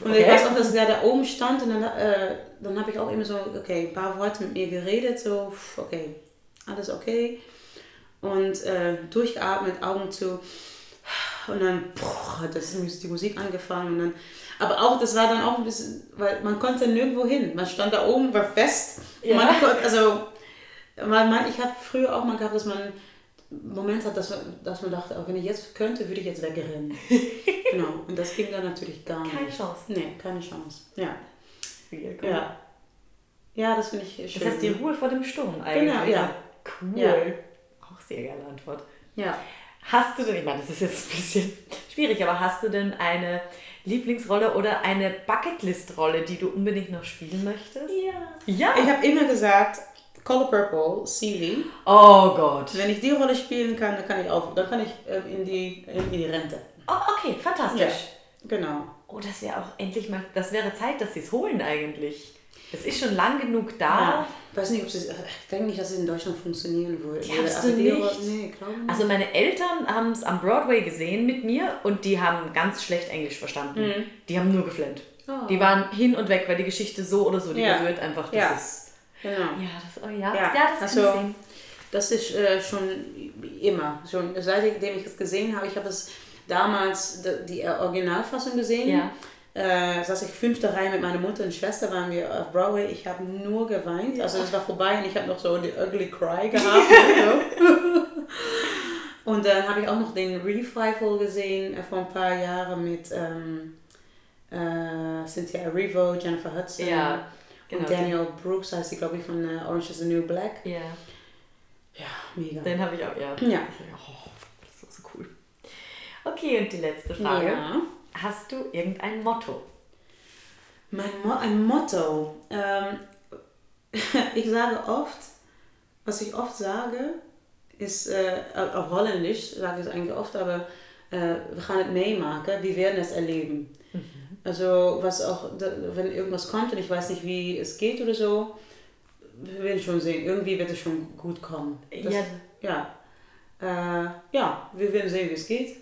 Und ich Okay. weiß auch, dass er da oben stand und dann, äh, dann habe ich auch immer so, okay, ein paar Worte mit mir geredet, so, okay, alles okay. Und äh, durchgeatmet, Augen zu. Und dann boah, hat das, die Musik angefangen. Und dann, aber auch, das war dann auch ein bisschen, weil man konnte nirgendwo hin. Man stand da oben, war fest. Ja. Man also, man, man, ich habe früher auch mal gehabt, dass man Moment hat, dass man, dass man dachte, auch wenn ich jetzt könnte, würde ich jetzt wegrennen. genau. Und das ging dann natürlich gar Keine nicht. Chance. Nee, keine Chance. Ja. Cool. Ja. Ja, das finde ich schön. Das heißt die Ruhe vor dem Sturm eigentlich. Genau, ja. Cool. Ja. Auch sehr geile Antwort. Ja. Hast du denn, ich meine, das ist jetzt ein bisschen, schwierig, aber hast du denn eine Lieblingsrolle oder eine Bucketlist-Rolle, die du unbedingt noch spielen möchtest? Ja. Ja. Ich habe immer gesagt, Color Purple, Seeley. Oh Gott. Wenn ich die Rolle spielen kann, dann kann ich auch, dann kann ich äh, in die, in die Rente. Oh, okay, fantastisch. Ja. Genau. Oh, das wäre auch endlich mal, das wäre Zeit, dass sie es holen eigentlich. Es ist schon lang genug da. Ja. Ich weiß nicht, ob sie, ich denke nicht, dass es in Deutschland funktionieren würde. Glaubst Also du nicht? Nee, glaube nicht. Also meine Eltern haben es am Broadway gesehen mit mir und die haben ganz schlecht Englisch verstanden. Die haben nur geflennt. Oh. Die waren hin und weg, weil die Geschichte so oder so, die Ja. berührt einfach Ja. Genau. Ja, das, oh ja. Ja, Ja, das kann also- ich sehen. Das ist äh, schon immer, schon seitdem ich es gesehen habe. Ich habe es damals die Originalfassung gesehen. Ja. Äh, saß ich fünfte Reihe mit meiner Mutter und Schwester, waren wir auf Broadway. Ich habe nur geweint. Also es war vorbei und ich habe noch so die Ugly Cry gehabt. Und dann habe ich auch noch den Revival gesehen äh, vor ein paar Jahren mit ähm, äh, Cynthia Erivo, Jennifer Hudson Ja, genau. und Daniel Brooks heißt sie, glaube ich, von äh, Orange is the New Black. Ja, Ja, mega. den habe ich auch, ja. Ja. Oh, das ist so cool. Okay, und die letzte Frage. Ja. Hast du irgendein Motto? Mein Mo ein Motto. Ähm, ich sage oft, was ich oft sage, ist, äh, auf Holländisch sage ich es eigentlich oft, aber äh, wir gaan het meemaken, wir werden es erleben. Also was auch, wenn irgendwas kommt und ich weiß nicht, wie es geht oder so, wir werden schon sehen. Irgendwie wird es schon gut kommen. Das, Ja. ja. Äh, ja, wir werden sehen, wie es geht.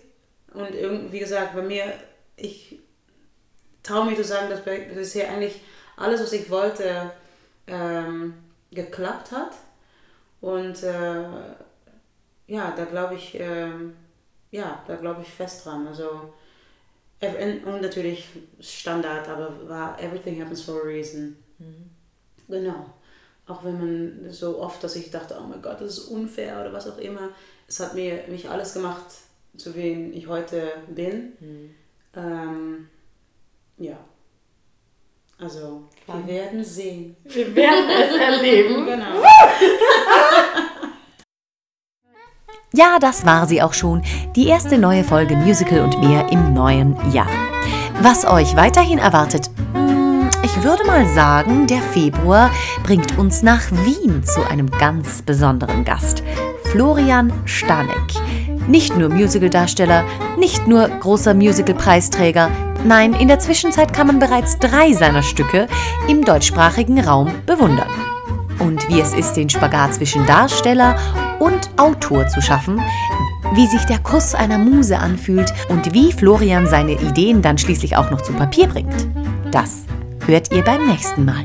Und irgend, wie gesagt, bei mir, ich traue mich zu sagen, dass bisher eigentlich alles, was ich wollte, ähm, geklappt hat. Und äh, ja, da glaube ich, ähm, ja, da glaube ich fest dran. Also, und natürlich Standard, aber war everything happens for a reason. Genau. Auch wenn man so oft, dass ich dachte, oh mein Gott, das ist unfair oder was auch immer. Es hat mir mich alles gemacht, zu wem ich heute bin. Ähm, ja. Also, Spannend. wir werden sehen. Wir werden es erleben. Genau. Ja, das war sie auch schon, die erste neue Folge Musical und mehr im neuen Jahr. Was euch weiterhin erwartet, hm, ich würde mal sagen, der Februar bringt uns nach Wien zu einem ganz besonderen Gast, Florian Stanek. Nicht nur Musicaldarsteller, nicht nur großer Musicalpreisträger, nein, in der Zwischenzeit kann man bereits drei seiner Stücke im deutschsprachigen Raum bewundern und wie es ist, den Spagat zwischen Darsteller und Autor zu schaffen, wie sich der Kuss einer Muse anfühlt und wie Florian seine Ideen dann schließlich auch noch zu Papier bringt. Das hört ihr beim nächsten Mal.